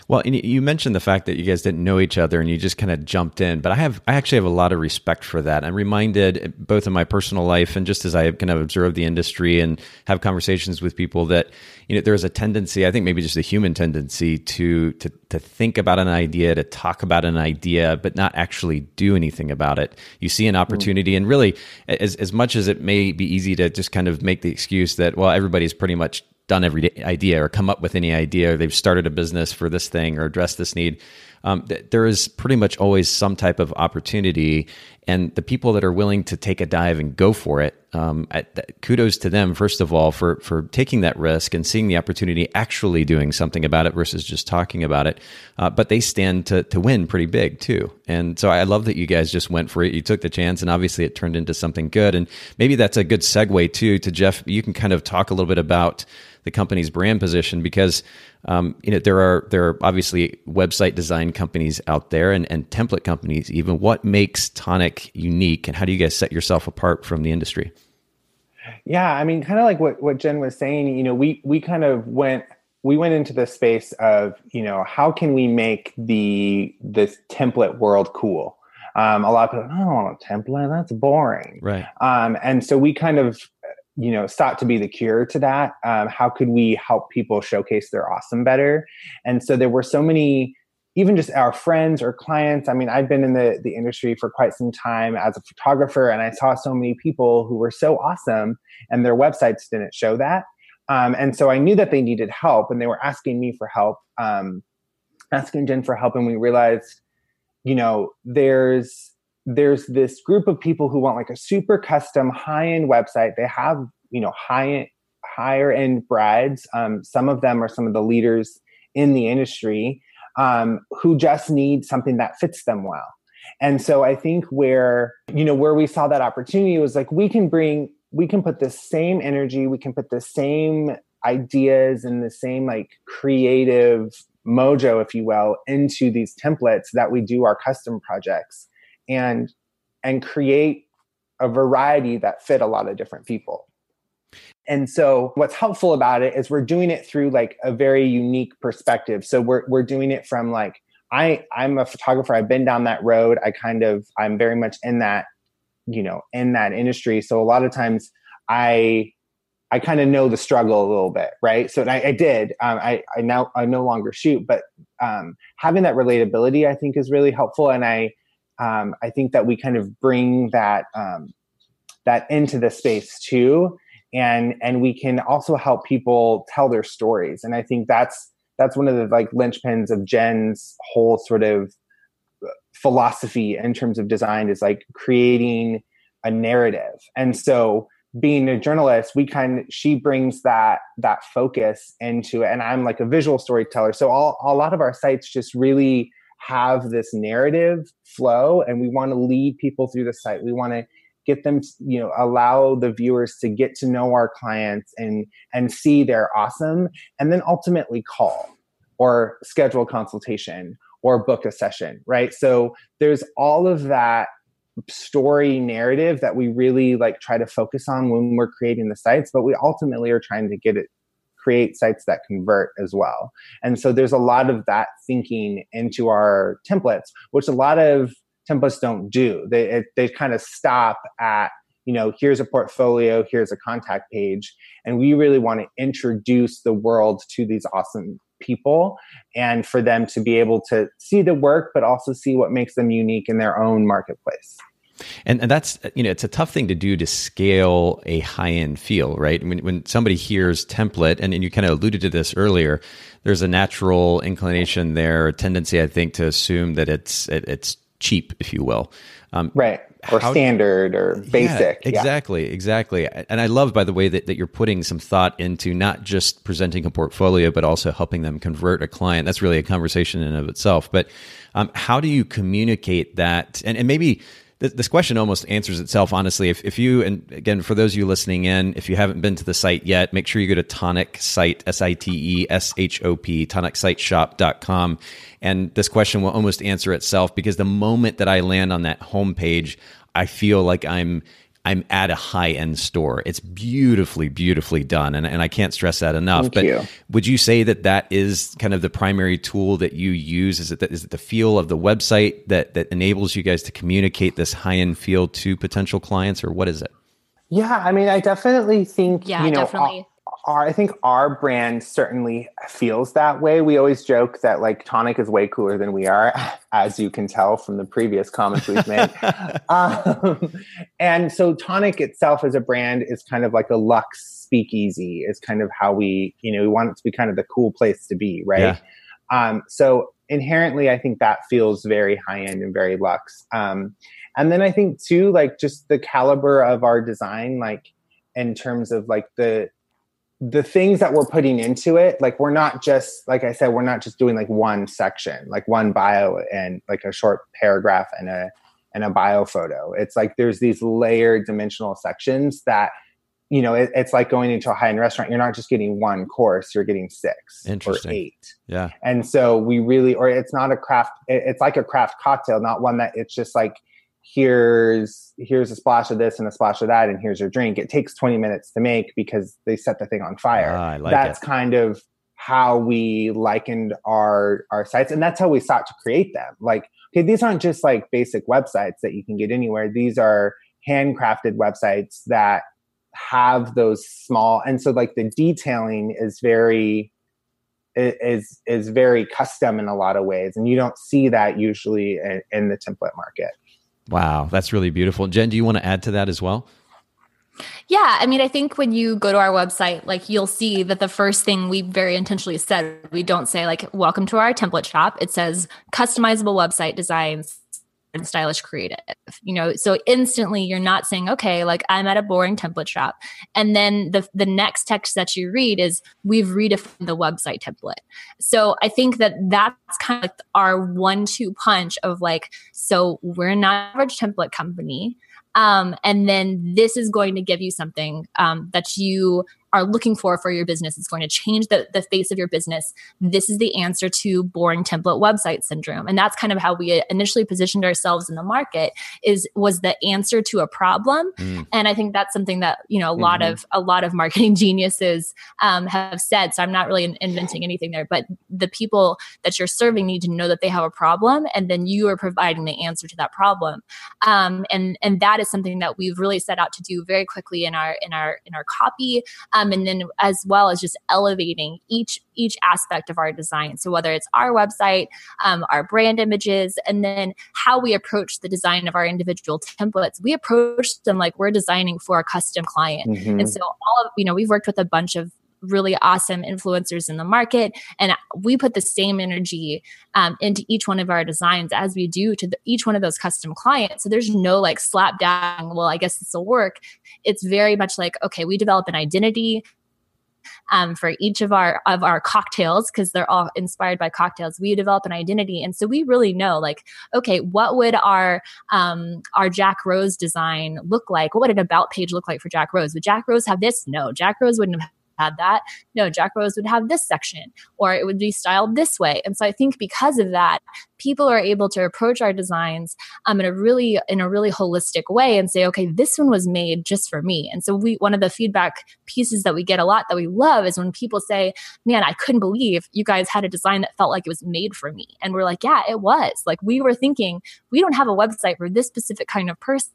Well, you mentioned the fact that you guys didn't know each other and you just kind of jumped in, but I have I actually have a lot of respect for that. I'm reminded both in my personal life and just as I kind of observe the industry and have conversations with people that you know there's a tendency, I think maybe just a human tendency to to to think about an idea, to talk about an idea, but not actually do anything about it. You see an opportunity, mm-hmm. and really, as as much as it may be easy to just kind of make the excuse that well everybody's pretty much done every idea or come up with any idea or they've started a business for this thing or addressed this need um, th- there is pretty much always some type of opportunity. And the people that are willing to take a dive and go for it um, at, kudos to them first of all for for taking that risk and seeing the opportunity actually doing something about it versus just talking about it. Uh, but they stand to, to win pretty big too. And so i love that you guys just went for it. You took the chance and obviously it turned into something good. And maybe that's a good segue too to jeff you can kind of talk a little bit about the company's brand position because um, you know there are there are obviously website design companies out there and, and template companies even what makes tonic unique and how do you guys set yourself apart from the industry yeah i mean kind of like what, what jen was saying you know we we kind of went we went into the space of you know how can we make the this template world cool um, a lot of people, I don't want a template. That's boring. Right. Um, and so we kind of you know sought to be the cure to that um, how could we help people showcase their awesome better? And so there were so many even just our friends or clients i mean i've been in the, the industry for quite some time as a photographer and i saw so many people who were so awesome and their websites didn't show that. Um, and so i knew that they needed help and they were asking me for help um, asking jen for help and we realized you know there's there's this group of people who want like a super custom high end website. They have, you know, high higher end brides. Um, some of them are some of the leaders in the industry um, who just need something that fits them well. And so I think where, you know, where we saw that opportunity was like we can bring, we can put the same energy, we can put the same ideas and the same like creative mojo, if you will, into these templates that we do our custom projects and and create a variety that fit a lot of different people. And so what's helpful about it is we're doing it through like a very unique perspective. So we're we're doing it from like I I'm a photographer. I've been down that road. I kind of I'm very much in that you know in that industry. So a lot of times I I kind of know the struggle a little bit, right? So I, I did. Um, I I now I no longer shoot, but um, having that relatability I think is really helpful. And I um, I think that we kind of bring that um, that into the space too, and and we can also help people tell their stories. And I think that's that's one of the like linchpins of Jen's whole sort of uh, philosophy in terms of design is like creating a narrative. And so being a journalist, we kind of, she brings that that focus into it. And I'm like a visual storyteller. So all, a lot of our sites just really have this narrative flow and we want to lead people through the site. We want to get them you know allow the viewers to get to know our clients and and see they're awesome and then ultimately call or schedule consultation or book a session right? So there's all of that story narrative that we really like try to focus on when we're creating the sites but we ultimately are trying to get it create sites that convert as well. And so there's a lot of that thinking into our templates, which a lot of templates don't do. They it, they kind of stop at you know here's a portfolio, here's a contact page, and we really want to introduce the world to these awesome people and for them to be able to see the work but also see what makes them unique in their own marketplace and, and that's you know it's a tough thing to do to scale a high end feel right when, when somebody hears template and, and you kind of alluded to this earlier there's a natural inclination there a tendency i think to assume that it's it, it's cheap if you will um, right or how, standard or basic. Yeah, exactly, yeah. exactly. And I love, by the way, that, that you're putting some thought into not just presenting a portfolio, but also helping them convert a client. That's really a conversation in and of itself. But um, how do you communicate that? And, and maybe this question almost answers itself honestly. If, if you and again for those of you listening in if you haven't been to the site yet make sure you go to tonic site s-i-t-e-s-h-o-p tonicsiteshop.com and this question will almost answer itself because the moment that i land on that homepage i feel like i'm I'm at a high end store. It's beautifully, beautifully done, and, and I can't stress that enough. Thank but you. would you say that that is kind of the primary tool that you use? Is it the, is it the feel of the website that that enables you guys to communicate this high end feel to potential clients, or what is it? Yeah, I mean, I definitely think yeah, you know, uh, definitely our, I think our brand certainly feels that way. We always joke that like Tonic is way cooler than we are, as you can tell from the previous comments we've made. um, and so Tonic itself as a brand is kind of like a luxe speakeasy. Is kind of how we, you know, we want it to be kind of the cool place to be, right? Yeah. Um, so inherently, I think that feels very high end and very luxe. Um, and then I think too, like just the caliber of our design, like in terms of like the the things that we're putting into it like we're not just like i said we're not just doing like one section like one bio and like a short paragraph and a and a bio photo. It's like there's these layered dimensional sections that you know it, it's like going into a high-end restaurant. You're not just getting one course you're getting six or eight. Yeah. And so we really or it's not a craft it, it's like a craft cocktail not one that it's just like here's here's a splash of this and a splash of that and here's your drink. It takes 20 minutes to make because they set the thing on fire. Ah, like that's it. kind of how we likened our our sites and that's how we sought to create them. Like okay these aren't just like basic websites that you can get anywhere. These are handcrafted websites that have those small and so like the detailing is very is is very custom in a lot of ways and you don't see that usually in, in the template market Wow, that's really beautiful. Jen, do you want to add to that as well? Yeah, I mean, I think when you go to our website, like you'll see that the first thing we very intentionally said, we don't say like "Welcome to our template shop." It says customizable website designs and stylish creative you know? So instantly you're not saying okay like i'm at a boring template shop. And then the the next text that you read is we've redefined the website template. So i think that that's kind of like our one two punch of like so we're not average template company um, and then this is going to give you something um, that you are looking for for your business. It's going to change the, the face of your business. This is the answer to boring template website syndrome. And that's kind of how we initially positioned ourselves in the market is was the answer to a problem. Mm. And I think that's something that, you know, a mm-hmm. lot of a lot of marketing geniuses um, have said. So I'm not really inventing anything there, but the people that you're serving need to know that they have a problem and then you are providing the answer to that problem. Um, and and that is something that we've really set out to do very quickly in our in our in our copy. Um, um, and then as well as just elevating each each aspect of our design. So whether it's our website, um, our brand images, and then how we approach the design of our individual templates, we approach them like we're designing for a custom client. Mm-hmm. And so all of you know, we've worked with a bunch of really awesome influencers in the market and we put the same energy um, into each one of our designs as we do to the, each one of those custom clients so there's no like slap down well i guess this will work it's very much like okay we develop an identity um, for each of our of our cocktails because they're all inspired by cocktails. We develop an identity, and so we really know like, okay, what would our um, our Jack Rose design look like? What would an about page look like for Jack Rose? Would Jack Rose have this? No, Jack Rose wouldn't have had that. No, Jack Rose would have this section or it would be styled this way. And so I think because of that, people are able to approach our designs um, in a really in a really holistic way and say, okay, this one was made just for me. And so we one of the feedback pieces that we get a lot that we love is when people say, man, I couldn't believe you guys had a design that felt like it was made for me. And we're like, yeah, it was. Like we were thinking, we don't have a website for this specific kind of person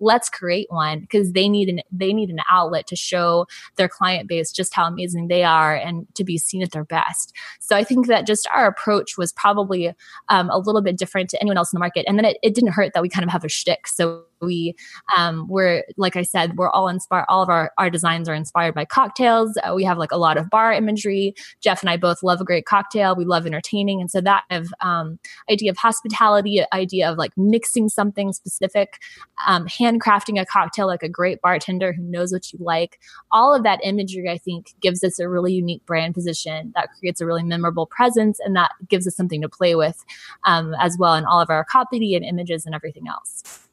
let's create one because they need an they need an outlet to show their client base just how amazing they are and to be seen at their best. So i think that just our approach was probably um, a little bit different to anyone else in the market and then it, it didn't hurt that we kind of have a shtick. So we um, we're like i said we're all inspired all of our, our designs are inspired by cocktails. Uh, we have like a lot of bar imagery. Jeff and i both love a great cocktail. We love entertaining. And so that of um, idea of hospitality idea of like mixing something specific um, handcrafting a cocktail like a great bartender who knows what you like all of that imagery i think gives us a really unique brand position that creates a really memorable presence and that gives us something to play with um, as well in all of our copy and images and everything else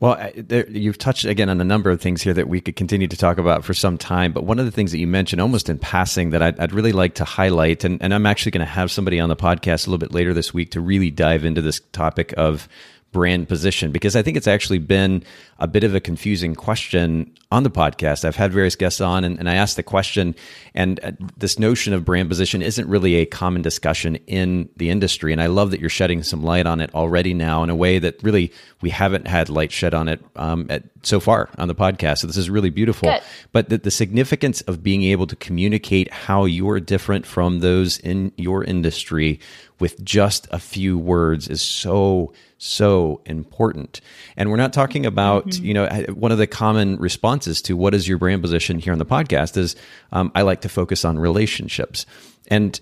well, there, you've touched again on a number of things here that we could continue to talk about for some time. But one of the things that you mentioned almost in passing that I'd, I'd really like to highlight, and, and I'm actually going to have somebody on the podcast a little bit later this week to really dive into this topic of brand position because I think it's actually been a bit of a confusing question on the podcast. I've had various guests on and, and I asked the question, and uh, this notion of brand position isn't really a common discussion in the industry. And I love that you're shedding some light on it already now in a way that really we haven't had light shed on it um, at, so far on the podcast. So this is really beautiful. Good. But the, the significance of being able to communicate how you're different from those in your industry with just a few words is so so important. And we're not talking about, mm-hmm. you know, one of the common responses to what is your brand position here on the podcast is um, I like to focus on relationships. And,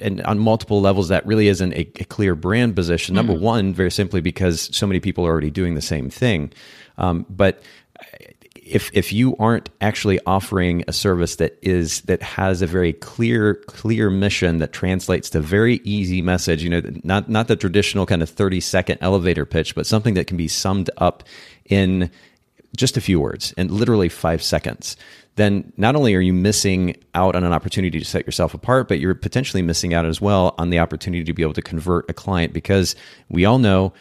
and on multiple levels, that really isn't a, a clear brand position. Number mm-hmm. one, very simply because so many people are already doing the same thing. Um, but if if you aren't actually offering a service that is that has a very clear clear mission that translates to very easy message you know not not the traditional kind of 30 second elevator pitch but something that can be summed up in just a few words and literally 5 seconds then not only are you missing out on an opportunity to set yourself apart but you're potentially missing out as well on the opportunity to be able to convert a client because we all know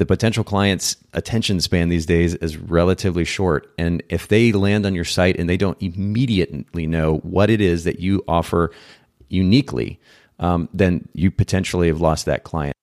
the potential client's attention span these days is relatively short. And if they land on your site and they don't immediately know what it is that you offer uniquely, um, then you potentially have lost that client.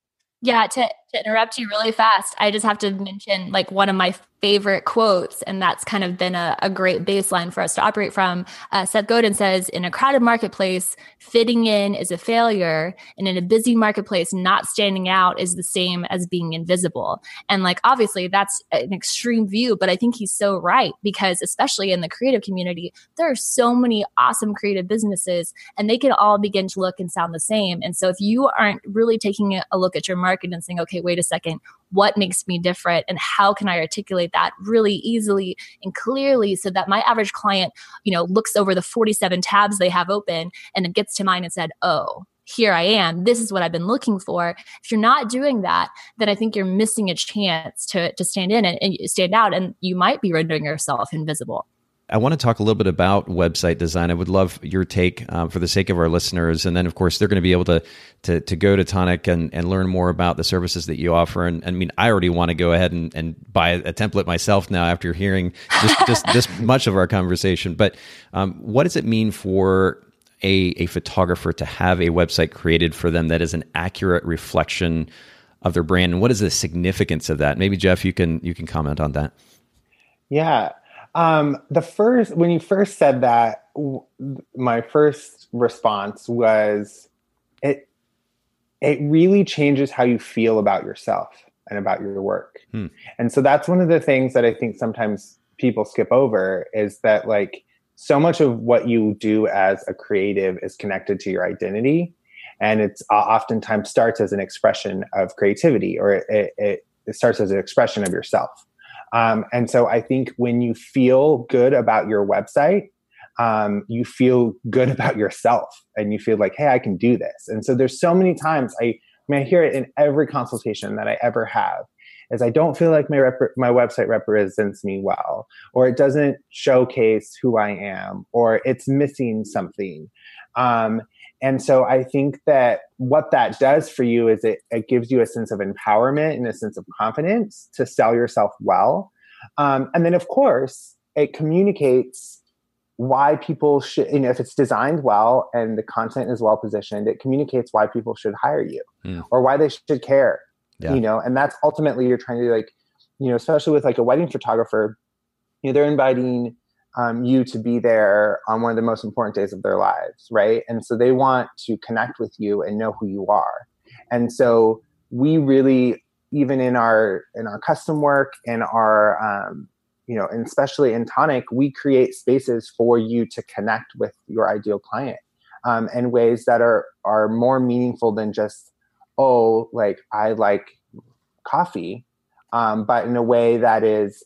Yeah, to, to interrupt you really fast, I just have to mention like one of my favorite quotes, and that's kind of been a, a great baseline for us to operate from. Uh, Seth Godin says, In a crowded marketplace, fitting in is a failure. And in a busy marketplace, not standing out is the same as being invisible. And like, obviously, that's an extreme view, but I think he's so right because, especially in the creative community, there are so many awesome creative businesses and they can all begin to look and sound the same. And so if you aren't really taking a look at your market and saying, okay, wait a second, what makes me different and how can I articulate that really easily and clearly so that my average client, you know, looks over the 47 tabs they have open and it gets to mine and said, "Oh, here I am. This is what I've been looking for. If you're not doing that, then I think you're missing a chance to to stand in and, and stand out, and you might be rendering yourself invisible. I want to talk a little bit about website design. I would love your take uh, for the sake of our listeners, and then of course they're going to be able to to, to go to Tonic and, and learn more about the services that you offer. And, and I mean, I already want to go ahead and, and buy a template myself now after hearing just just this much of our conversation. But um, what does it mean for a a photographer to have a website created for them that is an accurate reflection of their brand, and what is the significance of that? Maybe Jeff, you can you can comment on that. Yeah. Um, the first, when you first said that, w- my first response was, it, it really changes how you feel about yourself and about your work. Hmm. And so that's one of the things that I think sometimes people skip over is that like so much of what you do as a creative is connected to your identity and it's oftentimes starts as an expression of creativity or it, it, it starts as an expression of yourself um, and so I think when you feel good about your website, um, you feel good about yourself and you feel like, hey, I can do this. And so there's so many times I I mean, I hear it in every consultation that I ever have is I don't feel like my rep- my website represents me well, or it doesn't showcase who I am, or it's missing something. Um, and so I think that what that does for you is it, it gives you a sense of empowerment and a sense of confidence to sell yourself well. Um, and then, of course, it communicates why people should, you know, if it's designed well and the content is well positioned, it communicates why people should hire you mm. or why they should care, yeah. you know, and that's ultimately you're trying to like, you know, especially with like a wedding photographer, you know, they're inviting um, you to be there on one of the most important days of their lives, right? And so they want to connect with you and know who you are. And so we really, even in our in our custom work and our um, you know, and especially in Tonic, we create spaces for you to connect with your ideal client um, in ways that are are more meaningful than just oh, like I like coffee, um, but in a way that is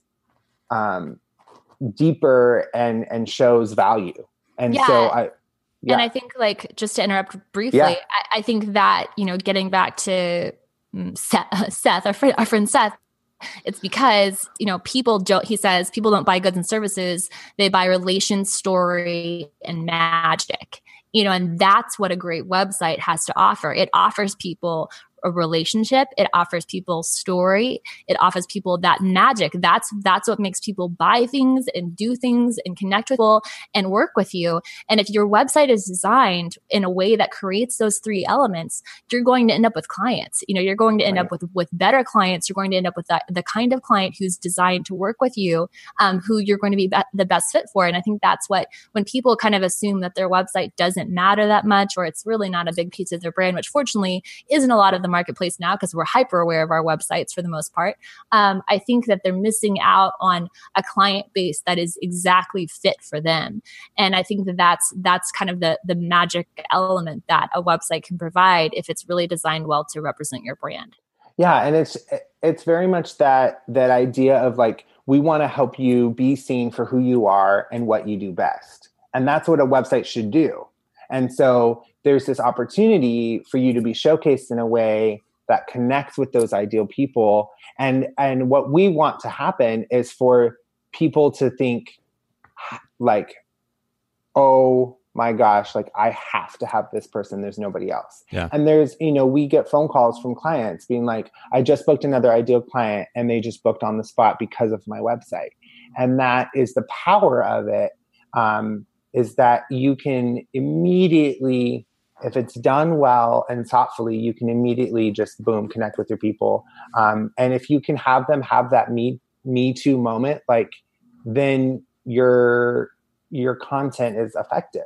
um, deeper and and shows value. And yeah. so I yeah. And I think like just to interrupt briefly, yeah. I, I, think that, you know, getting back to mm, Seth, Seth our, friend, our friend Seth, it's because, you know, people don't, he says, people don't buy goods and services, they buy relation, story, and magic you know and that's what a great website has to offer it offers people a relationship it offers people story it offers people that magic. That's that's what makes people buy things and do things and connect with people and work with you. And if your website is designed in a way that creates those three elements you're going to end up with clients. You know you're going to end right. up with with better clients. You're going to end up with that, the kind of client who's designed to work with you um, who you're going to be, be the best fit for. And i think that's what when people kind of assume that their website doesn't matter that much or it's really not a big piece of their brand which fortunately isn't a lot of the marketplace now because we're hyper aware of our websites for the most part. Um, I think that they're missing out on a client base that is exactly fit for them, and I think that that's that's kind of the the magic element that a website can provide if it's really designed well to represent your brand. Yeah, and it's it's very much that that idea of like we want to help you be seen for who you are and what you do best. And that's what a website should do. And so there's this opportunity for you to be showcased in a way that connects with those ideal people. And and what we want to happen is for people to think like oh my gosh like i have to have this person. There's nobody else. Yeah. and there's you know we get phone calls from clients being like i just booked another ideal client and they just booked on the spot because of my website. And that is the power of it um, is that you can immediately if it's done well and thoughtfully, you can immediately just boom connect with your people. Um, and if you can have them have that me me too moment, like then your your content is effective.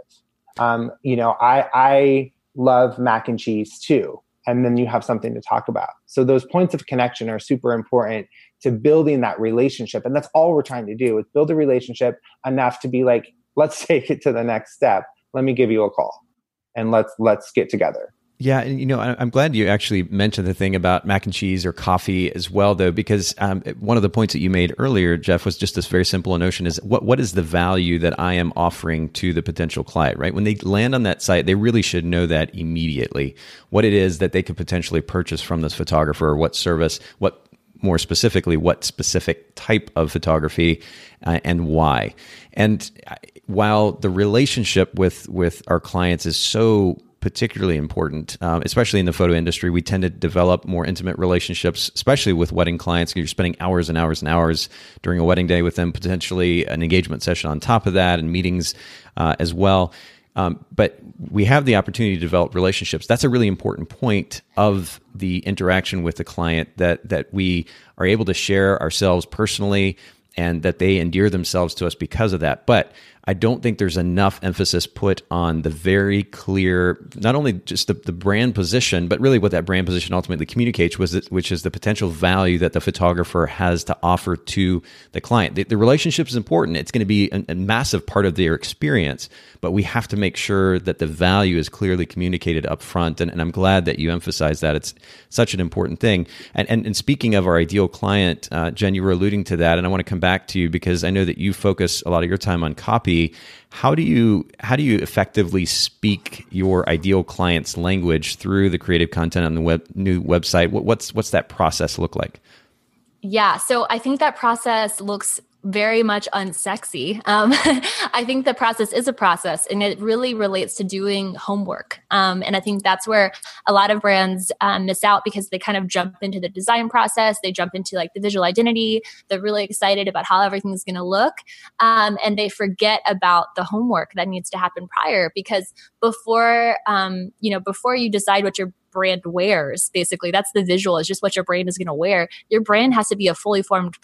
Um, you know, I I love mac and cheese too, and then you have something to talk about. So those points of connection are super important to building that relationship, and that's all we're trying to do is build a relationship enough to be like, let's take it to the next step. Let me give you a call and let's let's get together. Yeah, and you know, I'm glad you actually mentioned the thing about mac and cheese or coffee as well, though, because um, one of the points that you made earlier, Jeff, was just this very simple notion: is what what is the value that I am offering to the potential client? Right when they land on that site, they really should know that immediately what it is that they could potentially purchase from this photographer, what service, what more specifically, what specific type of photography, uh, and why. And while the relationship with with our clients is so particularly important, um, especially in the photo industry. We tend to develop more intimate relationships, especially with wedding clients. You're spending hours and hours and hours during a wedding day with them, potentially an engagement session on top of that, and meetings uh, as well. Um, but we have the opportunity to develop relationships. That's a really important point of the interaction with the client that that we are able to share ourselves personally and that they endear themselves to us because of that. But I don't think there's enough emphasis put on the very clear, not only just the, the brand position, but really what that brand position ultimately communicates, was it, which is the potential value that the photographer has to offer to the client. The, the relationship is important. It's going to be a, a massive part of their experience, but we have to make sure that the value is clearly communicated up front. And, and I'm glad that you emphasize that. It's such an important thing. And, and, and speaking of our ideal client, uh, Jen, you were alluding to that, and I want to come back to you because I know that you focus a lot of your time on copy How do you how do you effectively speak your ideal client's language through the creative content on the web, new website? What, what's what's that process look like? Yeah, so I think that process looks very much unsexy. Um, I think the process is a process and it really relates to doing homework. Um, and I think that's where a lot of brands um, miss out because they kind of jump into the design process, they jump into like the visual identity, they're really excited about how everything's going to look. Um, and they forget about the homework that needs to happen prior because before, um, you know, before you decide what your brand wears basically that's the visual is just what your brand is going to wear your brand has to be a fully formed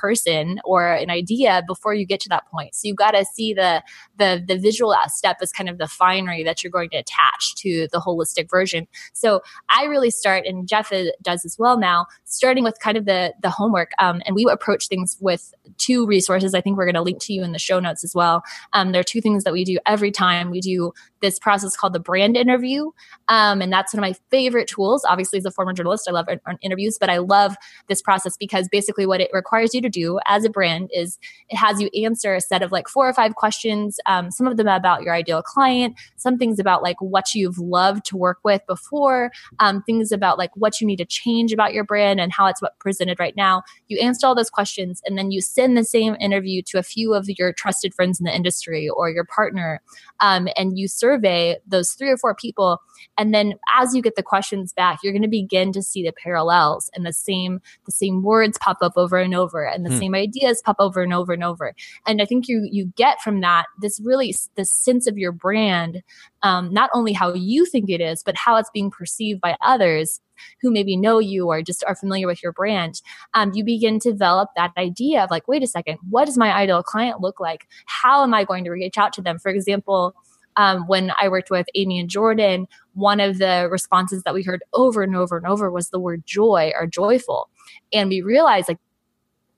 person or an idea before you get to that point. So you've got to see the the the visual step as kind of the finery that you're going to attach to the holistic version. So I really start, and Jeff does as well now, starting with kind of the the homework. Um, and we approach things with two resources. I think we're going to link to you in the show notes as well. Um, there are two things that we do every time. We do this process called the brand interview, um, and that's one of my favorite tools. Obviously, as a former journalist, I love interviews, but I love this process because basically what it requires you to do as a brand is it has you answer a set of like four or five questions, um, some of them about your ideal client, some things about like what you've loved to work with before, um, things about like what you need to change about your brand and how it's what presented right now. You answer all those questions and then you send the same interview to a few of your trusted friends in the industry or your partner um, and you survey those three or four people and then as you get the questions back you're going to begin to see the parallels and the same the same words pop up over and over and the hmm. same ideas pop over and over and over and i think you you get from that this really this sense of your brand um, not only how you think it is but how it's being perceived by others who maybe know you or just are familiar with your brand, um, you begin to develop that idea of like, wait a second, what does my ideal client look like? How am I going to reach out to them? For example, um, when I worked with Amy and Jordan, one of the responses that we heard over and over and over was the word joy or joyful. And we realized like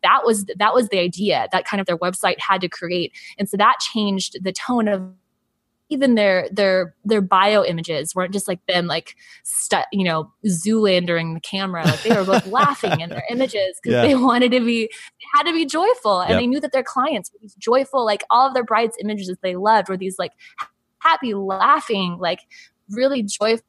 that was that was the idea that kind of their website had to create. And so that changed the tone of even their their their bio images weren't just like them like stu- you know zoolandering the camera like they were both laughing in their images because yeah. they wanted to be they had to be joyful and yep. they knew that their clients were these joyful like all of their brides images that they loved were these like happy laughing like really joyful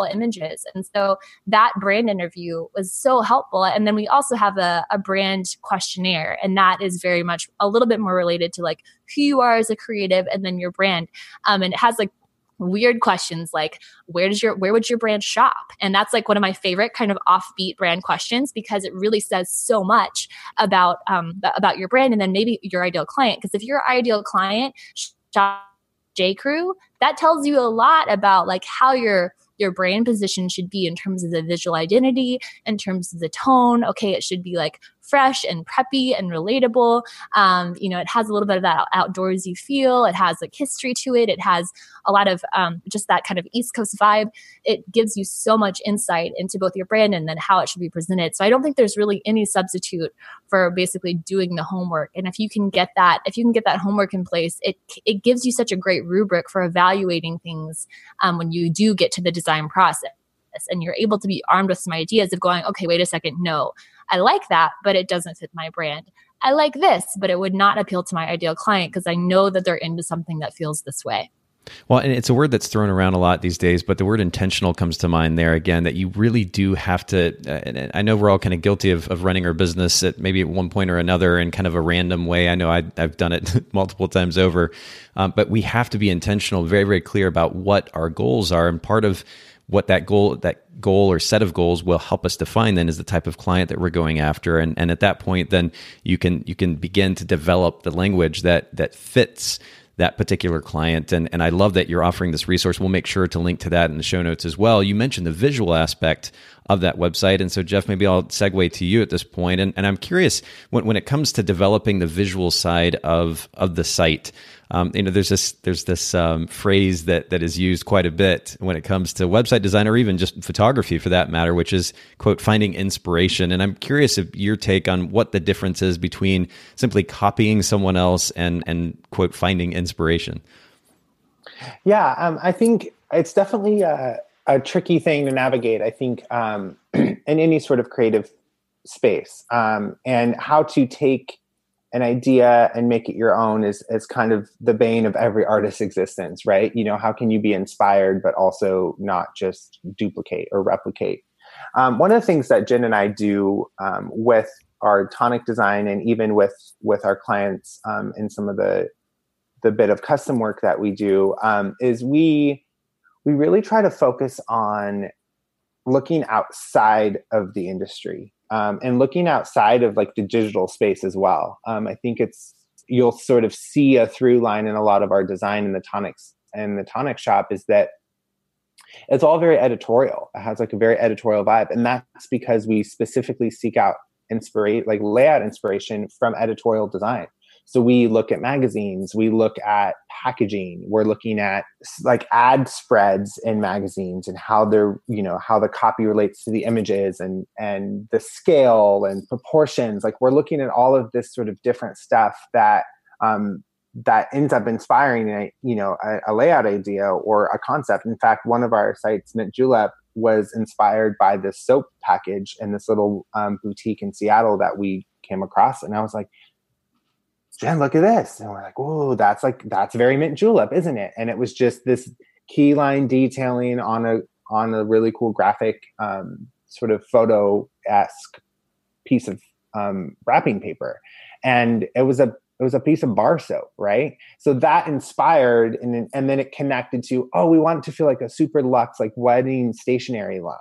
images. And so that brand interview was so helpful. And then we also have a, a brand questionnaire, and that is very much a little bit more related to like who you are as a creative and then your brand. Um, and it has like weird questions like where does your where would your brand shop and that's like one of my favorite kind of offbeat brand questions because it really says so much about um about your brand and then maybe your ideal client because if your ideal client shop j crew that tells you a lot about like how your your brand position should be in terms of the visual identity, in terms of the tone. Okay, it should be like fresh and preppy and relatable. Um, you know, it has a little bit of that outdoorsy feel. It has like history to it. It has a lot of um, just that kind of East Coast vibe. It gives you so much insight into both your brand and then how it should be presented. So I don't think there's really any substitute for basically doing the homework. And if you can get that, if you can get that homework in place, it it gives you such a great rubric for evaluating things um, when you do get to the design process and you're able to be armed with some ideas of going, okay, wait a second, no, I like that, but it doesn't fit my brand. I like this, but it would not appeal to my ideal client because I know that they're into something that feels this way. Well, and it's a word that's thrown around a lot these days, but the word intentional comes to mind there again. That you really do have to. Uh, I know we're all kind of guilty of, of running our business at maybe at one point or another in kind of a random way. I know I, have done it multiple times over, um, but we have to be intentional, very very clear about what our goals are, and part of what that goal that goal or set of goals will help us define then is the type of client that we're going after. And and at that point then you can you can begin to develop the language that that fits that particular client. And and I love that you're offering this resource. We'll make sure to link to that in the show notes as well. You mentioned the visual aspect of that website. And so Jeff maybe I'll segue to you at this point. And and I'm curious when when it comes to developing the visual side of of the site um, you know, there's this there's this um, phrase that that is used quite a bit when it comes to website design or even just photography for that matter, which is quote finding inspiration. And I'm curious if your take on what the difference is between simply copying someone else and and quote finding inspiration. Yeah, um, I think it's definitely a, a, tricky thing to navigate. I think um, in any sort of creative space um, and how to take an idea and make it your own is is kind of the bane of every artist's existence, right? You know, how can you be inspired but also not just duplicate or replicate? Um, one of the things that Jen and I do um, with our tonic design and even with with our clients um, in some of the the bit of custom work that we do um, is we we really try to focus on looking outside of the industry um, and looking outside of like the digital space as well. Um, I think it's you'll sort of see a through line in a lot of our design in the tonics and the tonic shop is that it's all very editorial. It has like a very editorial vibe, and that's because we specifically seek out inspire like layout inspiration from editorial design. So we look at magazines, we look at packaging, we're looking at like ad spreads in magazines and how they're, you know, how the copy relates to the images and and the scale and proportions. Like we're looking at all of this sort of different stuff that um, that ends up inspiring a you know a, a, layout idea or a concept. In fact, one of our sites, Mint Julep, was inspired by this soap package in this little um, boutique in Seattle that we came across, and I was like, Jen, look at this. And we're like, oh, that's like that's very mint julep, isn't it? And it was just this key line detailing on a on a really cool graphic um, sort of photo esque piece of um, wrapping paper, and it was a it was a piece of bar soap, right? So that inspired, and and then it connected to oh, we want it to feel like a super luxe like wedding stationery line.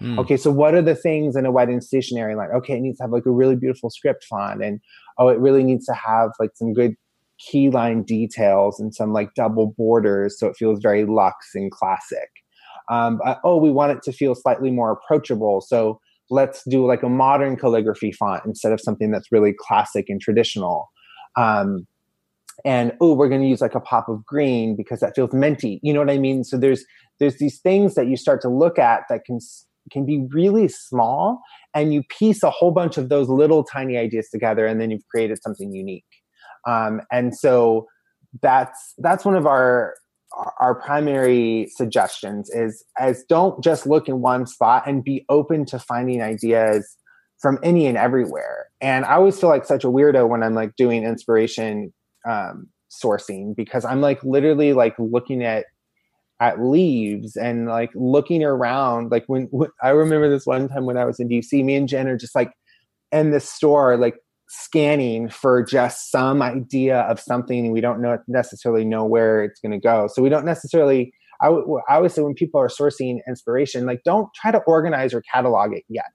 Mm. Okay, so what are the things in a wedding stationery line? Okay, it needs to have like a really beautiful script font, and oh, it really needs to have like some good key line details and some like double borders so it feels very luxe and classic. Um, but, oh, we want it to feel slightly more approachable. So let's do like a modern calligraphy font instead of something that's really classic and traditional. Um, and oh, we're going to use like a pop of green because that feels minty. You know what I mean? So there's there's these things that you start to look at that can can be really small and you piece a whole bunch of those little tiny ideas together and then you've created something unique. Um, and so that's that's one of our our primary suggestions is as don't just look in one spot and be open to finding ideas from any and everywhere. And i always feel like such a weirdo when i'm like doing inspiration um, sourcing because i'm like literally like looking at at leaves and like looking around like when, when, i remember this one time when i was in dc me and jen are just like in the store like scanning for just some idea of something we don't know necessarily know where it's going to go. So we don't necessarily I, w- I always say when people are sourcing inspiration like don't try to organize or catalog it yet.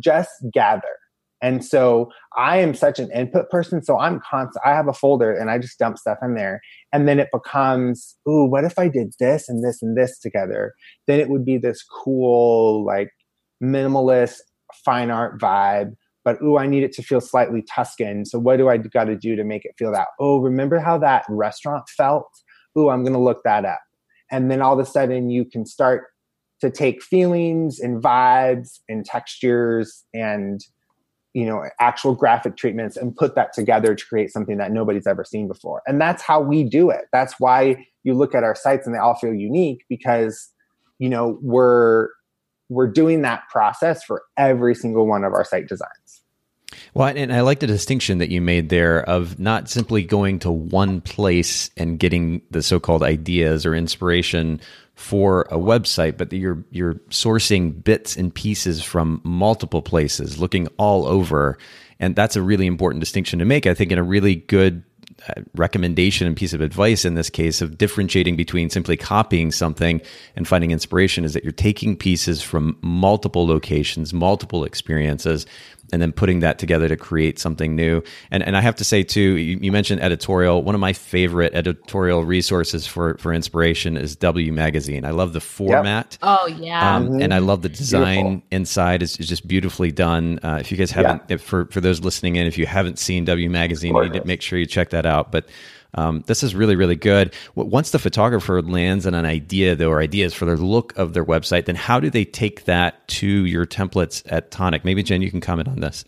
Just gather and so I am such an input person. So I'm constant. I have a folder and I just dump stuff in there. And then it becomes, ooh, what if I did this and this and this together? Then it would be this cool, like minimalist fine art vibe. But ooh, I need it to feel slightly Tuscan. So what do I got to do to make it feel that? Oh, remember how that restaurant felt? Ooh, I'm going to look that up. And then all of a sudden you can start to take feelings and vibes and textures and you know actual graphic treatments and put that together to create something that nobody's ever seen before. And that's how we do it. That's why you look at our sites and they all feel unique because you know we're we're doing that process for every single one of our site designs well, and I like the distinction that you made there of not simply going to one place and getting the so-called ideas or inspiration for a website, but you're you're sourcing bits and pieces from multiple places, looking all over, and that's a really important distinction to make. I think in a really good uh, recommendation and piece of advice in this case of differentiating between simply copying something and finding inspiration is that you're taking pieces from multiple locations, multiple experiences, and then putting that together to create something new. And and I have to say too, you, you, mentioned editorial. One of my favorite editorial resources for for inspiration is W Magazine. I love the format. Yep. Oh yeah, um, mm-hmm. and I love the design Beautiful. inside. is just beautifully done. Uh, if you guys haven't, yeah. if, for for those listening in, if you haven't seen W Magazine, you need to make sure you check that out. But um, this is really, really good. Once the photographer lands on an idea, though, or ideas for the look of their website, then how do they take that to your templates at Tonic? Maybe Jen, you can comment on this.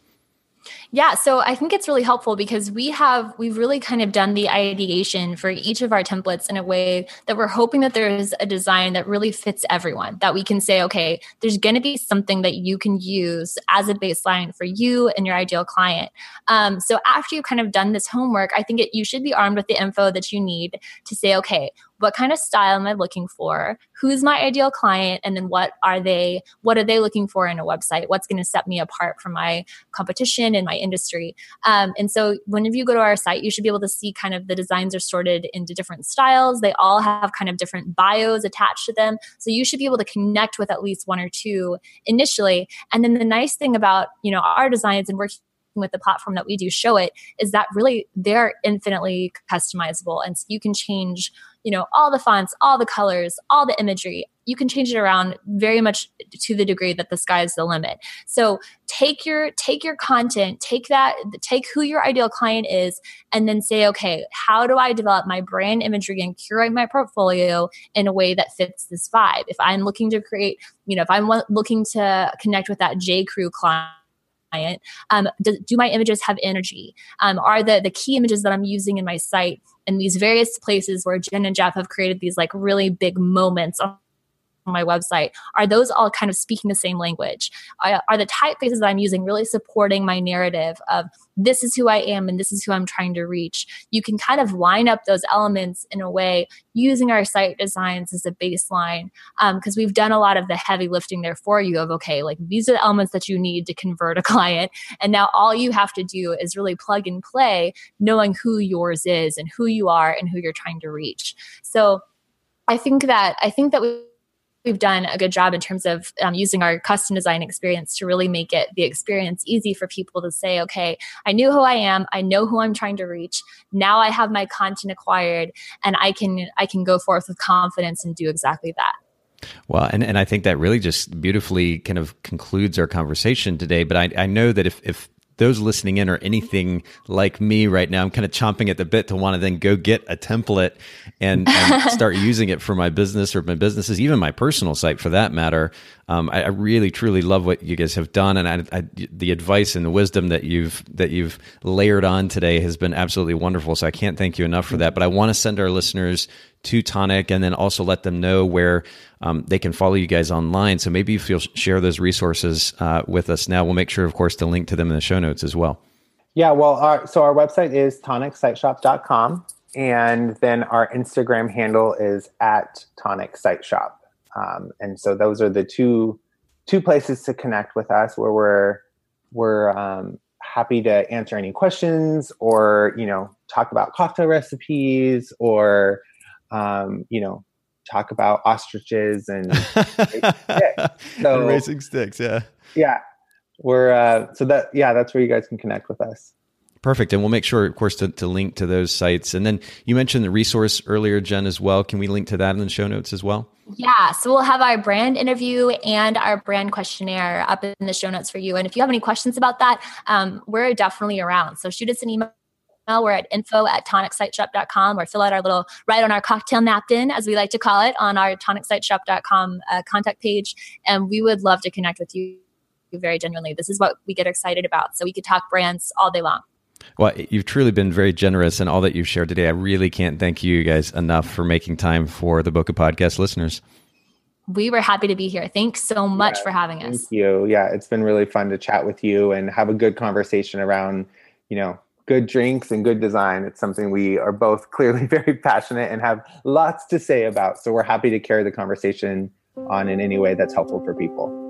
Yeah, so I think it's really helpful because we have we've really kind of done the ideation for each of our templates in a way that we're hoping that there's a design that really fits everyone. That we can say, okay, there's going to be something that you can use as a baseline for you and your ideal client. Um, so after you've kind of done this homework, I think it, you should be armed with the info that you need to say, okay, what kind of style am i looking for? Who's my ideal client? And then what are they what are they looking for in a website? What's going to set me apart from my competition and my industry? Um, and so whenever you go to our site you should be able to see kind of the designs are sorted into different styles. They all have kind of different bios attached to them. So you should be able to connect with at least one or two initially. And then the nice thing about you know our designs and working with the platform that we do Showit is that really they're infinitely customizable. And so you can change you know all the fonts all the colors all the imagery you can change it around very much to the degree that the sky is the limit so take your take your content take that take who your ideal client is and then say okay how do i develop my brand imagery and curate my portfolio in a way that fits this vibe if i'm looking to create you know if i'm looking to connect with that j crew client client? Um, do, do, my images have energy? Um, are the the key images that I'm using in my site in these various places where Jen and Jeff have created these like really big moments on my website are those all kind of speaking the same language? Are, are the typefaces that i'm using really supporting my narrative of this is who i am and this is who i'm trying to reach. You can kind of line up those elements in a way using our site designs as a baseline because um, we've done a lot of the heavy lifting there for you of okay like these are the elements that you need to convert a client. And now all you have to do is really plug and play knowing who yours is and who you are and who you're trying to reach. So i think that i think that we we've done a good job in terms of um, using our custom design experience to really make it the experience easy for people to say okay i knew who i am i know who i'm trying to reach now i have my content acquired and i can i can go forth with confidence and do exactly that well, and, and I think that really just beautifully kind of concludes our conversation today. But I, I know that if, if those listening in are anything like me right now, I'm kind of chomping at the bit to want to then go get a template and, and start using it for my business or my businesses, even my personal site for that matter. Um, I, I, really, truly love what you guys have done, and I, I, the advice and the wisdom that you've that you've layered on today has been absolutely wonderful. So I can't thank you enough for that. But I want to send our listeners to Tonic, and then also let them know where um, they can follow you guys online. So maybe if you'll share those resources uh, with us now, we'll make sure, of course, to link to them in the show notes as well. Yeah, well, our, so our website is tonicsiteshop.com, and then our Instagram handle is at tonic site shop. Um, and so those are the two two places to connect with us where we're we're um, happy to answer any questions or you know talk about cocktail recipes or um, you know, talk about ostriches and so, and racing sticks. Yeah. Yeah. We're, uh, so that, yeah, that's where you guys can connect with us. Perfect. And we'll make sure, of course, to, to link to those sites. And then you mentioned the resource earlier, Jen, as well. Can we link to that in the show notes as well? Yeah. So we'll have our brand interview and our brand questionnaire up in the show notes for you. And if you have any questions about that, um, we're definitely around. So shoot us an email we're at info at tonicsiteshop.com or fill out our little write on our cocktail napkin, as we like to call it, on our tonicsiteshop.com uh, contact page. And we would love to connect with you very genuinely. This is what we get excited about. So we could talk brands all day long. Well, you've truly been very generous in all that you've shared today. I really can't thank you guys enough for making time for the Bokeh Podcast listeners. We were happy to be here. Thanks so much yeah, for having us. Thank you. Yeah, it's been really fun to chat with you and have a good conversation around, you know, good drinks and good design. It's something we are both clearly very passionate and have lots to say about. So we're happy to carry the conversation on in any way that's helpful for people.